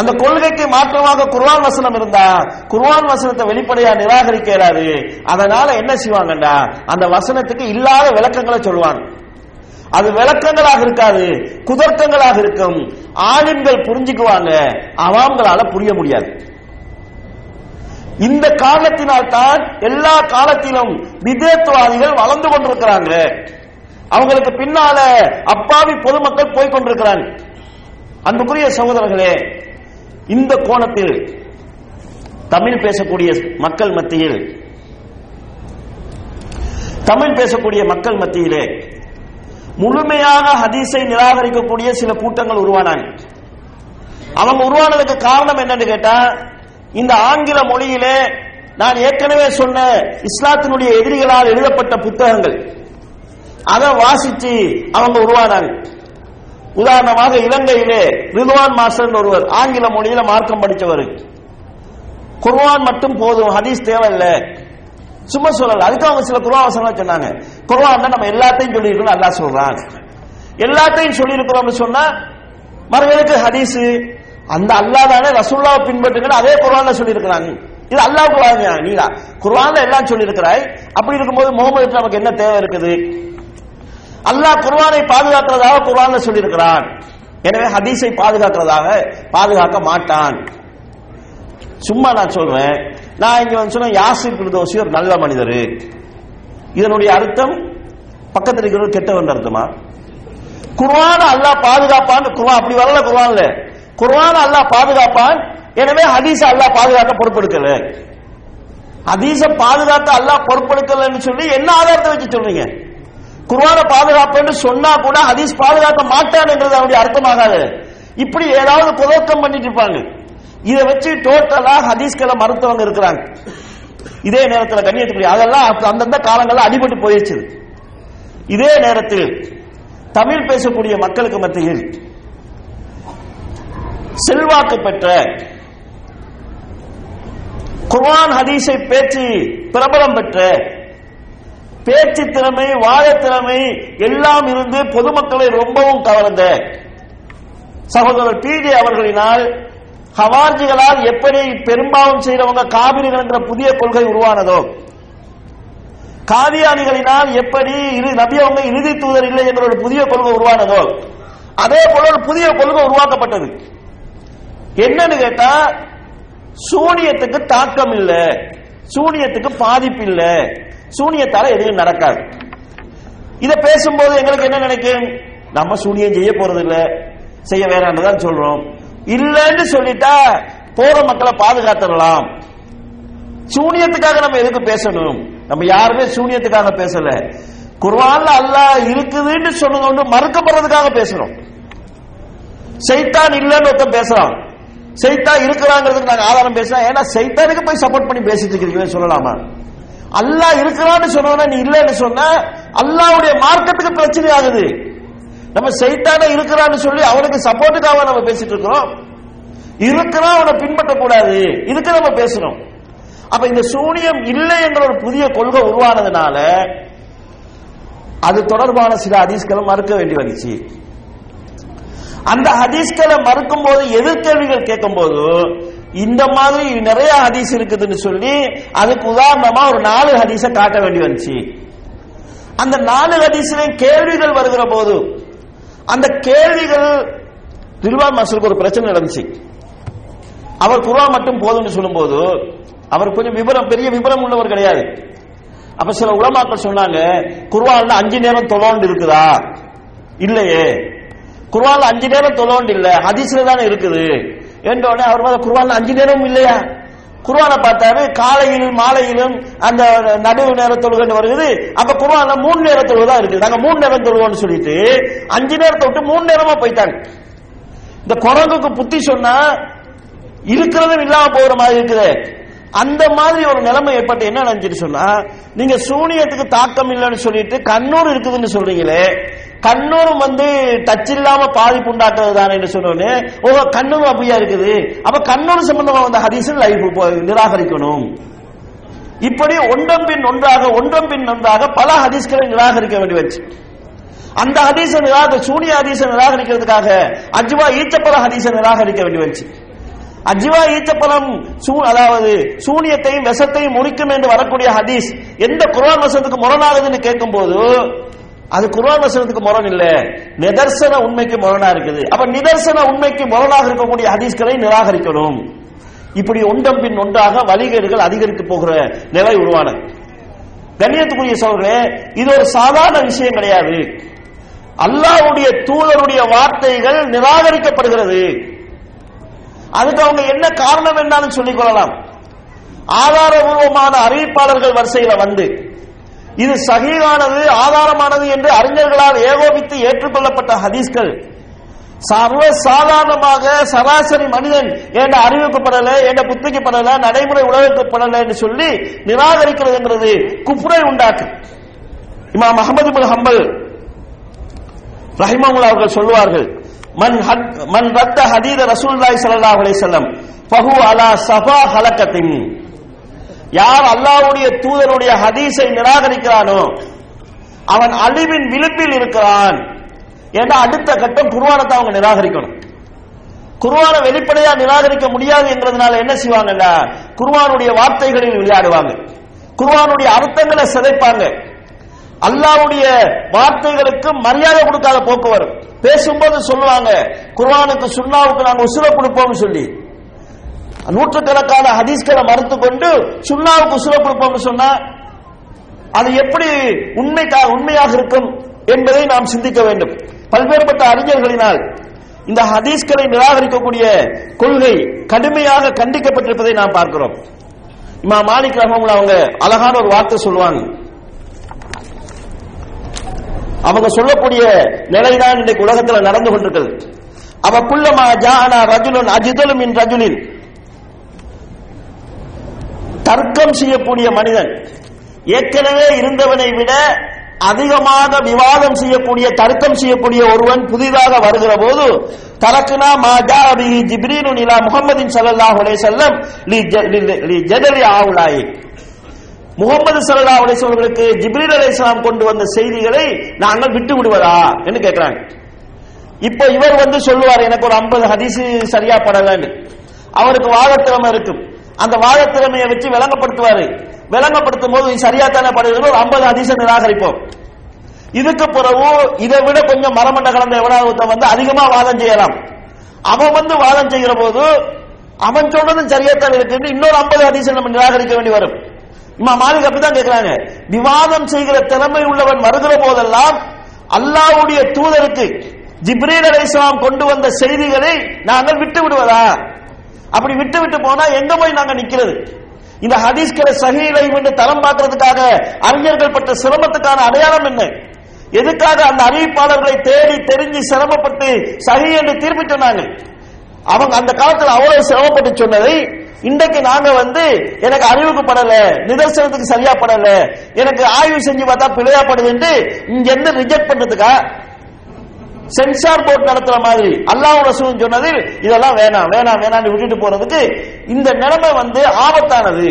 அந்த கொள்கைக்கு மாற்றமாக குர்வான் வசனம் இருந்தா குர்வான் வசனத்தை வெளிப்படையா நிராகரிக்க இயலாது. அதனால என்ன செய்வாங்கடா அந்த வசனத்துக்கு இல்லாத விளக்கங்களை சொல்லுவாங்க. அது விளக்கங்களாக இருக்காது குதர்க்கங்களாக இருக்கும். ஆளுங்கள் புரிஞ்சுக்குவாங்க. அவாம்களால புரிய முடியாது. இந்த காரணத்தினால் தான் எல்லா காலத்திலும் விதேத்துவாதிகள் வளர்ந்து கொண்டிருக்கிறாங்க அவங்களுக்கு பின்னால அப்பாவி பொதுமக்கள் போய் கொண்டிருக்கிறாங்க. அன்புக்குரிய சகோதரர்களே இந்த கோணத்தில் தமிழ் பேசக்கூடிய மக்கள் மத்தியில் தமிழ் பேசக்கூடிய மக்கள் மத்தியிலே முழுமையாக ஹதீஸை நிராகரிக்கக்கூடிய சில கூட்டங்கள் உருவானாங்க. அவங்க உருவானதுக்கு காரணம் என்னன்னு கேட்டா இந்த ஆங்கில மொழியிலே நான் ஏற்கனவே சொன்ன இஸ்லாத்தினுடைய எதிரிகளால் எழுதப்பட்ட புத்தகங்கள். அதை வாசிச்சு அவங்க உருவானாங்க. உதாரணமாக இலங்கையிலே ரிதுவான் மாஸ்டர் ஒருவர் ஆங்கில மொழியில மார்க்கம் படித்தவர் குர்வான் மட்டும் போதும் ஹதீஸ் தேவையில்லை. சும்மா சொல்லல. அதுக்கு அவங்க சில குர்ஆன் சொன்னாங்க. குர்வான் நம்ம எல்லாத்தையும் சொல்லியிருக்கணும் அல்லா சொல்றாங்க எல்லாத்தையும் சொல்லியிருக்கிறோம்னு சொன்னா மறுபடியும் ஹதீஸ்? அந்த அல்லாஹ் தானே ரசூல்லாவை பின்பற்றுங்க அதே குர்ஆன்ல சொல்லியிருக்கிறாங்க. இது அல்லாஹ் குரான் நீங்களா குரான்ல எல்லாம் சொல்லியிருக்கிறாய். அப்படி இருக்கும்போது முகமது நமக்கு என்ன தேவை இருக்குது? அல்லாஹ் குர்வானை பாதுகாக்கிறதாக குர்ஆன்ல சொல்லியிருக்கிறான். எனவே ஹதீஸை பாதுகாக்கிறதாக பாதுகாக்க மாட்டான். சும்மா நான் சொல்றேன். நான் இங்க வந்து சொன்ன யாசிர் பிரதோசி ஒரு நல்ல மனிதர். இதனுடைய அர்த்தம் பக்கத்தில் இருக்கிறவர் கெட்டவன் அர்த்தமா? குர்வான அல்லாஹ் பாதுகாப்பான்னு குர்வான் அப்படி வரல குர்வான்ல குரான் அல்லாஹ் பாதுகாப்பான். எனவே ஹதீஸ் அல்லாஹ் பாதுகாக்க பொறுப்பெடுக்கல. ஹதீஸ பாதுகாக்க அல்லாஹ் பொறுப்பெடுக்கலன்னு சொல்லி என்ன ஆதாரத்தை வச்சு சொல்றீங்க? குர்வான பாதுகாப்புன்னு சொன்னா கூட ஹதீஸ் பாதுகாக்க மாட்டான்ன்றது அவருடைய அர்த்தமாகாது. இப்படி ஏதாவது குதர்க்கம் பண்ணிட்டு இருப்பாங்க. இதை வச்சு டோட்டலா ஹதீஸ்களை மருத்துவங்க இருக்கிறாங்க. இதே நேரத்தில் கண்ணியத்துக்குரிய அதெல்லாம் அந்தந்த காலங்களில் அடிபட்டு போயிடுச்சு இதே நேரத்தில் தமிழ் பேசக்கூடிய மக்களுக்கு மத்தியில் செல்வாக்கு பெற்ற குர்ஆன் ஹதீஸை பேச்சு பிரபலம் பெற்ற பேச்சு திறமை வாழ திறமை எல்லாம் இருந்து பொதுமக்களை ரொம்பவும் கவர்ந்த சகோதரர் பிஜே அவர்களினால் ஹவார்ஜிகளால் எப்படி பெரும்பாலும் செய்யறவங்க காவிரிகள் என்ற புதிய கொள்கை உருவானதோ காதியானிகளினால் எப்படி இரு நபி அவங்க இறுதி தூதர் இல்லை என்ற ஒரு புதிய கொள்கை உருவானதோ அதே போல ஒரு புதிய கொள்கை உருவாக்கப்பட்டது. என்னன்னு கேட்டா சூனியத்துக்கு தாக்கம் இல்லை. சூனியத்துக்கு பாதிப்பு இல்லை. சூனியத்தால எதுவும் நடக்காது. இத பேசும்போது எங்களுக்கு என்ன நினைக்கும்? நம்ம சூனியம் செய்ய போறது இல்ல. செய்ய வேணாம்னு சொல்றோம். இல்லன்னு சொல்லிட்டா போற மக்களை பாதுகாத்துடலாம். சூனியத்துக்காக நம்ம எதுக்கு பேசணும்? நம்ம யாருமே சூனியத்துக்காக பேசல. குர்வான்ல அல்லாஹ் இருக்குதுன்னு சொன்னது ஒன்று மறுக்கப்படுறதுக்காக பேசுறோம். சைத்தான் இல்லைன்னு ஒருத்தன் பேசுறான். செய்தா இருக்கிறாங்கிறதுக்கு நாங்க ஆதாரம் பேசுறோம். ஏன்னா சைத்தானுக்கு போய் சப்போர்ட் பண்ணி பேசிட்டு இருக்கீங்கன்னு சொல்லலாமா? அல்லாஹ் இருக்கிறான்னு சொன்னா நீ இல்லைன்னு சொன்னா அல்லாவுடைய மார்க்கத்துக்கு பிரச்சனை ஆகுது. நம்ம சைத்தான இருக்கிறான்னு சொல்லி அவனுக்கு சப்போர்ட்டுக்காக நம்ம பேசிட்டு இருக்கிறோம் இருக்கிறான் அவனை பின்பற்றக்கூடாது இதுக்கு நம்ம பேசணும். அப்ப இந்த சூனியம் இல்லை என்ற ஒரு புதிய கொள்கை உருவானதுனால அது தொடர்பான சில அதிஸ்களும் மறுக்க வேண்டி வந்துச்சு. அந்த ஹதீஸ்களை மறுக்கும் போது எதிர்கேள்விகள் கேட்கும் போது இந்த மாதிரி நிறைய ஹதீஸ் இருக்குதுன்னு சொல்லி அதுக்கு உதாரணமா ஒரு நாலு ஹதீஸ காட்ட வேண்டி வந்துச்சு. அந்த நாலு ஹதீஸ்லையும் கேள்விகள் வருகிற போது அந்த கேள்விகள் திருவான் மாஸ்டருக்கு ஒரு பிரச்சனை நடந்துச்சு. அவர் குர்ஆன் மட்டும் போதும்னு சொல்லும்போது அவர் கொஞ்சம் விவரம் பெரிய விவரம் உள்ளவர் கிடையாது. அப்ப சில உலமாக்கள் சொன்னாங்க குர்ஆன்ல அஞ்சு நேரம் தொழோண்டு இருக்குதா? இல்லையே. குர்ஆன்ல அஞ்சு நேரம் தொழோண்டு இல்ல ஹதீஸ்ல தானே இருக்குது. என்றோடனே அவர் மேல குர்ஆன்ல அஞ்சு நேரம் இல்லையா? குர்ஆனை பார்த்தாரு காலையிலும் மாலையிலும் அந்த நடுவு நேரம் தொழுகன்னு வருகிறது. அப்ப குர்ஆன்ல மூணு நேர தொழுகை தான் இருக்குது. நாங்க மூணு நேரம் தொழுவோம்னு சொல்லிட்டு அஞ்சு நேரத்தை விட்டு மூணு நேரமா போயிட்டாங்க. இந்த குரங்குக்கு புத்தி சொன்னா இருக்கிறதும் இல்லாம போகிற மாதிரி இருக்குது. அந்த மாதிரி ஒரு நிலைமை ஏற்பட்டு என்ன நினைச்சிட்டு சொன்னா நீங்க சூனியத்துக்கு தாக்கம் இல்லைன்னு சொல்லிட்டு கண்ணூர் இருக்குதுன்னு சொல்றீங்களே கண்ணூரும் வந்து டச் இல்லாம பாதிப்பு உண்டாக்குறது தானே சொன்னோன்னு ஓ கண்ணூரும் அப்படியா இருக்குது? அப்ப கண்ணூர் சம்பந்தமா வந்த ஹதீஸில் லைஃப் நிராகரிக்கணும். இப்படி ஒன்றம் பின் ஒன்றாக ஒன்றம் பின் ஒன்றாக பல ஹதீஸ்களை நிராகரிக்க வேண்டி வச்சு. அந்த ஹதீச நிராக சூனிய ஹதீச நிராகரிக்கிறதுக்காக அஜ்வா ஈச்சப்பல ஹதீச நிராகரிக்க வேண்டி வச்சு. அஜ்வா ஈச்சப்பலம் அதாவது சூனியத்தையும் விஷத்தையும் முறிக்கும் என்று வரக்கூடிய ஹதீஸ் எந்த குரான் வசத்துக்கு முரணாகுதுன்னு கேட்கும்போது அது குர்ஆன் வசனத்துக்கு முரண் இல்ல. நிதர்சன உண்மைக்கு முரணா இருக்குது. அப்ப நிதர்சன உண்மைக்கு முரணாக இருக்கக்கூடிய ஹதீஸ்களை நிராகரிக்கணும். இப்படி ஒன்றம் பின் ஒன்றாக வழிகேடுகள் அதிகரித்து போகிற நிலை உருவானது. கண்ணியத்துக்குரிய சோழர்களே இது ஒரு சாதாரண விஷயம் கிடையாது. அல்லாவுடைய தூதருடைய வார்த்தைகள் நிராகரிக்கப்படுகிறது. அதுக்கு அவங்க என்ன காரணம் என்னன்னு சொல்லிக் கொள்ளலாம். ஆதாரபூர்வமான அறிவிப்பாளர்கள் வரிசையில வந்து இது சகிவானது ஆதாரமானது என்று அறிஞர்களால் ஏகோபித்து ஏற்றுக்கொள்ளப்பட்ட ஹதீஸ்கள். சர்வ சாதாரணமாக சராசரி மனிதன் என்ற அறிவிக்கப்படல என்ற புத்திக்கப்படல நடைமுறை உலகப்படல என்று சொல்லி நிராகரிக்கிறது என்றது குப்புரை உண்டாக்கு. இமாம் அகமது பின் ஹம்பல் ரஹிமமுல்லா அவர்கள் சொல்லுவார்கள் மன் ஹத் மன் ரத்த ஹதீத ரசூல்லாய் ஸல்லல்லாஹு அலைஹி வஸல்லம் ஃபஹு அலா சஃபா ஹலகத்தின். யார் அல்லாவுடைய தூதருடைய ஹதீஸை நிராகரிக்கிறானோ அவன் அழிவின் விளிம்பில் இருக்கிறான் என்ற அடுத்த கட்டம் குருவானத்தை அவங்க நிராகரிக்கணும். குருவான வெளிப்படையா நிராகரிக்க முடியாது என்றதுனால என்ன செய்வாங்கல்ல? குருவானுடைய வார்த்தைகளில் விளையாடுவாங்க. குருவானுடைய அர்த்தங்களை சிதைப்பாங்க. அல்லாவுடைய வார்த்தைகளுக்கு மரியாதை கொடுக்காத போக்கு வரும். பேசும்போது சொல்லுவாங்க குர்ஆனுக்கு சுண்ணாவுக்கு நாங்க உசுர கொடுப்போம்னு சொல்லி. நூற்றுக்கணக்கான ஹதீஸ்களை மறுத்து கொண்டு சுன்னாவுக்கு உசுர கொடுப்போம்னு சொன்னா அது எப்படி உண்மைக்காக உண்மையாக இருக்கும் என்பதை நாம் சிந்திக்க வேண்டும். பல்வேறுபட்ட அறிஞர்களினால் இந்த ஹதீஸ்களை நிராகரிக்கக்கூடிய கொள்கை கடுமையாக கண்டிக்கப்பட்டிருப்பதை நாம் பார்க்கிறோம். இமா மாலிக் ரஹமுல் அவங்க அழகான ஒரு வார்த்தை சொல்லுவாங்க. அவங்க சொல்லக்கூடிய நிலைதான் இன்றைக்கு உலகத்தில் நடந்து கொண்டிருக்கிறது. அவ குள்ளமா ஜானா ரஜுலன் அஜிதலும் இன் ரஜுலின். தர்க்கம் செய்யக்கூடிய மனிதன். ஏற்கனவே இருந்தவனை விட அதிகமாக விவாதம் செய்யக்கூடிய தர்க்கம் செய்யக்கூடிய ஒருவன் புதிதாக வருகிற போது தலக்குனா மாஜா அபி ஜிப்ரீனு நிலா முகமதின் ஸல்லல்லாஹு அலைஹி செல்லம் லி லி- லி ஆவுலாயி முகமது சல்லா அலைஹி வஸல்லுக்கு ஜிப்ரீல் அலைஹிஸ்ஸலாம் கொண்டு வந்த செய்திகளை நாங்கள் விட்டு விடுவதா என்று கேட்கிறாங்க. இப்ப இவர் வந்து சொல்லுவார் எனக்கு ஒரு 50 ஹதீஸ் சரியா படலன்னு. அவருக்கு வாதத்திறமை இருக்கும். அந்த வாதத்திறமையை வச்சு விளங்கப்படுத்துவாரு. விளங்கப்படுத்தும் போது சரியா தானே படுகிறது? ஒரு 50 நிராகரிப்போம். இதுக்கு பிறகு இதை விட கொஞ்சம் மரமண்ட கலந்த எவனாவது ஒருத்தன் வந்து அதிகமா வாதம் செய்யலாம். அவன் வந்து வாதம் செய்கிற போது அவன் சொல்றதும் சரியாத்தான் இருக்கு இன்னொரு 50 ஹதீஸை நம்ம நிராகரிக்க வேண்டி வரும். இம்மா மாலிக் அப்படிதான் கேட்கிறாங்க. விவாதம் செய்கிற திறமை உள்ளவன் வருகிற போதெல்லாம் அல்லாவுடைய தூதருக்கு ஜிப்ரீல் அலைஹிஸ்ஸலாம் கொண்டு வந்த செய்திகளை நாங்கள் விட்டு விடுவதா அப்படி விட்டு விட்டு போனா எங்க போய் நாங்க நிக்கிறது? இந்த ஹதீஸ்களை சகிலை என்று தரம் பார்க்கறதுக்காக அறிஞர்கள் பட்ட சிரமத்துக்கான அடையாளம் என்ன? எதுக்காக அந்த அறிவிப்பாளர்களை தேடி தெரிஞ்சு சிரமப்பட்டு சகி என்று தீர்ப்பு சொன்னாங்க? அவங்க அந்த காலத்தில் அவ்வளவு சிரமப்பட்டு சொன்னதை இன்றைக்கு நாங்க வந்து எனக்கு அறிவுக்கு படல நிதர்சனத்துக்கு சரியா படல எனக்கு ஆய்வு செஞ்சு பார்த்தா பிழையா படுது என்று இங்க இருந்து ரிஜெக்ட் பண்றதுக்கா? சென்சார் போர்ட் நடத்துற மாதிரி. அல்லாஹ் ரசூல் சொன்னதில் இதெல்லாம் வேணாம் வேணாம் வேணாம்னு விட்டுட்டு போறதுக்கு இந்த நிலைமை வந்து ஆபத்தானது.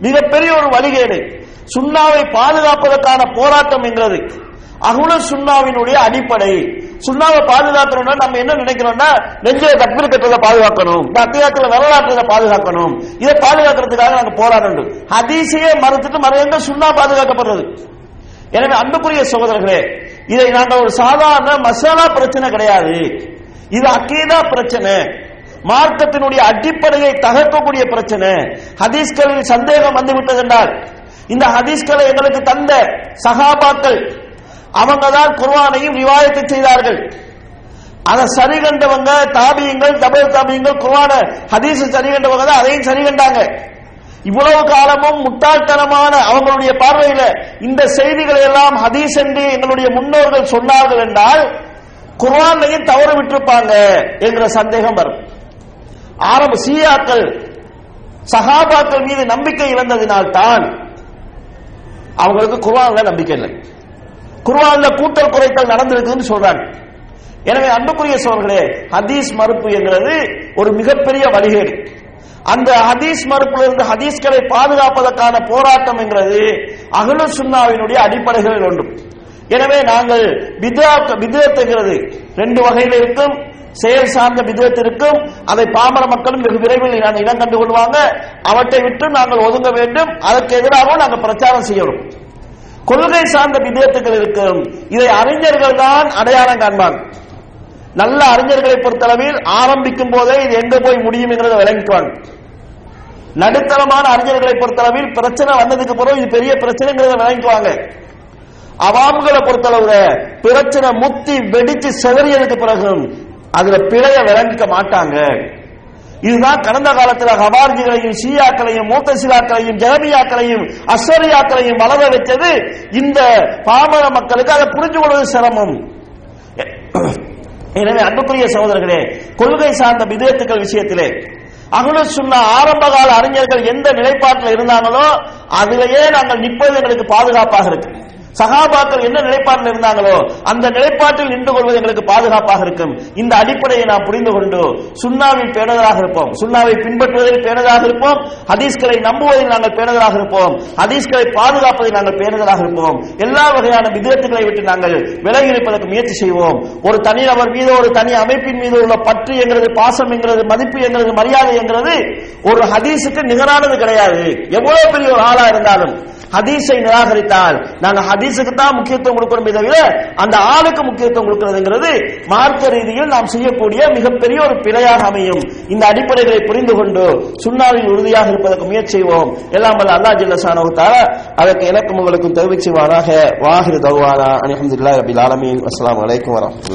மிகப்பெரிய ஒரு வழிகேடு. சுண்ணாவை பாதுகாப்பதற்கான போராட்டம் என்கிறது. அகுல சுண்ணாவினுடைய அடிப்படை. சுண்ணாவை பாதுகாக்கணும்னா நம்ம என்ன நினைக்கிறோம்னா நெஞ்சில தக்பீர் கட்டுறதை பாதுகாக்கணும். இந்த வரலாற்றுல பாதுகாக்கணும். இதை பாதுகாக்கிறதுக்காக நாங்க போராடணும் ஹதீசையே மறுத்துட்டு மறைந்த சுண்ணா பாதுகாக்கப்படுறது. எனவே அன்புக்குரிய சகோதரர்களே இதை நாங்கள் ஒரு சாதாரண மசாலா பிரச்சனை கிடையாது. இது அக்கீதா பிரச்சனை. மார்க்கத்தினுடைய அடிப்படையை தகர்க்கக்கூடிய பிரச்சனை. ஹதீஸ்களில் சந்தேகம் வந்துவிட்டது என்றால் இந்த ஹதீஸ்களை எங்களுக்கு தந்த சகாபாக்கள் அவங்க தான் குர்ஆனையும் ரிவாயத்தை செய்தார்கள். அதை சரி கண்டவங்க தாபியங்கள் தபல் தாபியங்கள் குர்வான ஹதீஸ் சரி கண்டவங்க தான் அதையும் சரி கண்டாங்க. இவ்வளவு காலமும் முட்டாள்தனமான அவங்களுடைய பார்வையில இந்த செய்திகளை எல்லாம் ஹதீஸ் என்று எங்களுடைய முன்னோர்கள் சொன்னார்கள் என்றால் குர்ஆன்லையும் தவறு விட்டிருப்பாங்க என்கிற சந்தேகம் வரும். ஆரம்ப சீயாக்கள் சகாபாக்கள் மீது நம்பிக்கை இழந்ததினால் தான் அவங்களுக்கு குர்ஆன்ல நம்பிக்கை இல்லை. குர்ஆன்ல கூட்டல் குறைத்தல் நடந்திருக்குன்னு சொல்றாங்க. எனவே அன்புக்குரிய சோழர்களே ஹதீஸ் மறுப்பு என்கிறது ஒரு மிகப்பெரிய வழிகேடு. அந்த ஹதீஸ் மறுப்பிலிருந்து ஹதீஸ்களை பாதுகாப்பதற்கான போராட்டம் என்கிறது அகலு சுன்னாவினுடைய அடிப்படைகளில் ஒன்று. எனவே நாங்கள் விதத்துங்கிறது ரெண்டு வகையில் இருக்கும். செயல் சார்ந்த விதத்து இருக்கும். அதை பாமர மக்களும் வெகு விரைவில் இடம் கண்டு கொள்வாங்க அவற்றை விட்டு நாங்கள் ஒதுங்க வேண்டும். அதற்கு எதிராகவும் நாங்கள் பிரச்சாரம் செய்யணும். கொள்கை சார்ந்த விதத்துகள் இருக்கும். இதை அறிஞர்கள் தான் அடையாளம் காண்பாங்க. நல்ல அறிஞர்களை பொறுத்தளவில் ஆரம்பிக்கும் போதே இது எங்க போய் முடியும் என்கிறத விளங்கிக்குவாங்க. நடுத்தரமான அறிஞர்களை பொறுத்தளவில் பிரச்சனை வந்ததுக்கு பிறகு இது பெரிய பிரச்சனைங்கிறத விளங்கிக்குவாங்க அவாம்களை பொறுத்தளவுல பிரச்சனை முத்தி வெடிச்சு செதறியதுக்கு பிறகு அதுல பிழைய விளங்கிக்க மாட்டாங்க. இதுதான் கடந்த காலத்துல ஹவார்ஜிகளையும் ஷியாக்களையும் மூத்தசிலாக்களையும் ஜெகமியாக்களையும் அஸ்வரியாக்களையும் வளர வைத்தது இந்த பாமர மக்களுக்கு அதை புரிஞ்சு கொள்வது சிரமம். எனவே அன்புக்குரிய சகோதரர்களே கொள்கை சார்ந்த விதத்துக்கள் விஷயத்திலே அகுலு சுண்ணா ஆரம்ப கால அறிஞர்கள் எந்த நிலைப்பாட்டில் இருந்தாங்களோ அதிலேயே நாங்கள் நிற்பது எங்களுக்கு பாதுகாப்பாக இருக்கு. சகாபாக்கள் என்ன நிலைப்பாட்டில் இருந்தாங்களோ அந்த நிலைப்பாட்டில் நின்று கொள்வது எங்களுக்கு பாதுகாப்பாக இருக்கும். இந்த அடிப்படையை நாம் புரிந்து கொண்டு சுண்ணாவில் பேணுதலாக இருப்போம். சுண்ணாவை பின்பற்றுவதில் பேணுதலாக இருப்போம். ஹதீஸ்களை நம்புவதில் நாங்கள் பேணுதலாக இருப்போம். ஹதீஸ்களை பாதுகாப்பதில் நாங்கள் பேணுதலாக இருப்போம். எல்லா வகையான விதத்துகளை விட்டு நாங்கள் விலகி இருப்பதற்கு முயற்சி செய்வோம். ஒரு தனிநபர் மீது ஒரு தனி அமைப்பின் மீது உள்ள பற்று என்கிறது பாசம் என்கிறது மதிப்பு என்கிறது மரியாதை என்கிறது ஒரு ஹதீஸுக்கு நிகரானது கிடையாது. எவ்வளவு பெரிய ஒரு ஆளா இருந்தாலும் ஹதீஸை நிராகரித்தால் நாங்க ஹதீஸுக்கு தான் முக்கியத்துவம் கொடுக்கிறோமே தவிர அந்த ஆளுக்கு முக்கியத்துவம் கொடுக்கிறதுங்கிறது மார்க்க ரீதியில் நாம் செய்யக்கூடிய மிகப்பெரிய ஒரு பிழையாக அமையும். இந்த அடிப்படைகளை புரிந்து கொண்டு சுண்ணாவில் உறுதியாக இருப்பதற்கு முயற்சி செய்வோம். எல்லாம் வல்ல அல்லா ஜில்லசானவுத்தால அதற்கு எனக்கும் உங்களுக்கும் தெரிவிச்சுவாராக வாஹிர் தருவானா அலமதுல்லா ரபில் ஆலமீன். அஸ்லாம் வலைக்கும் வரமத்துல்லா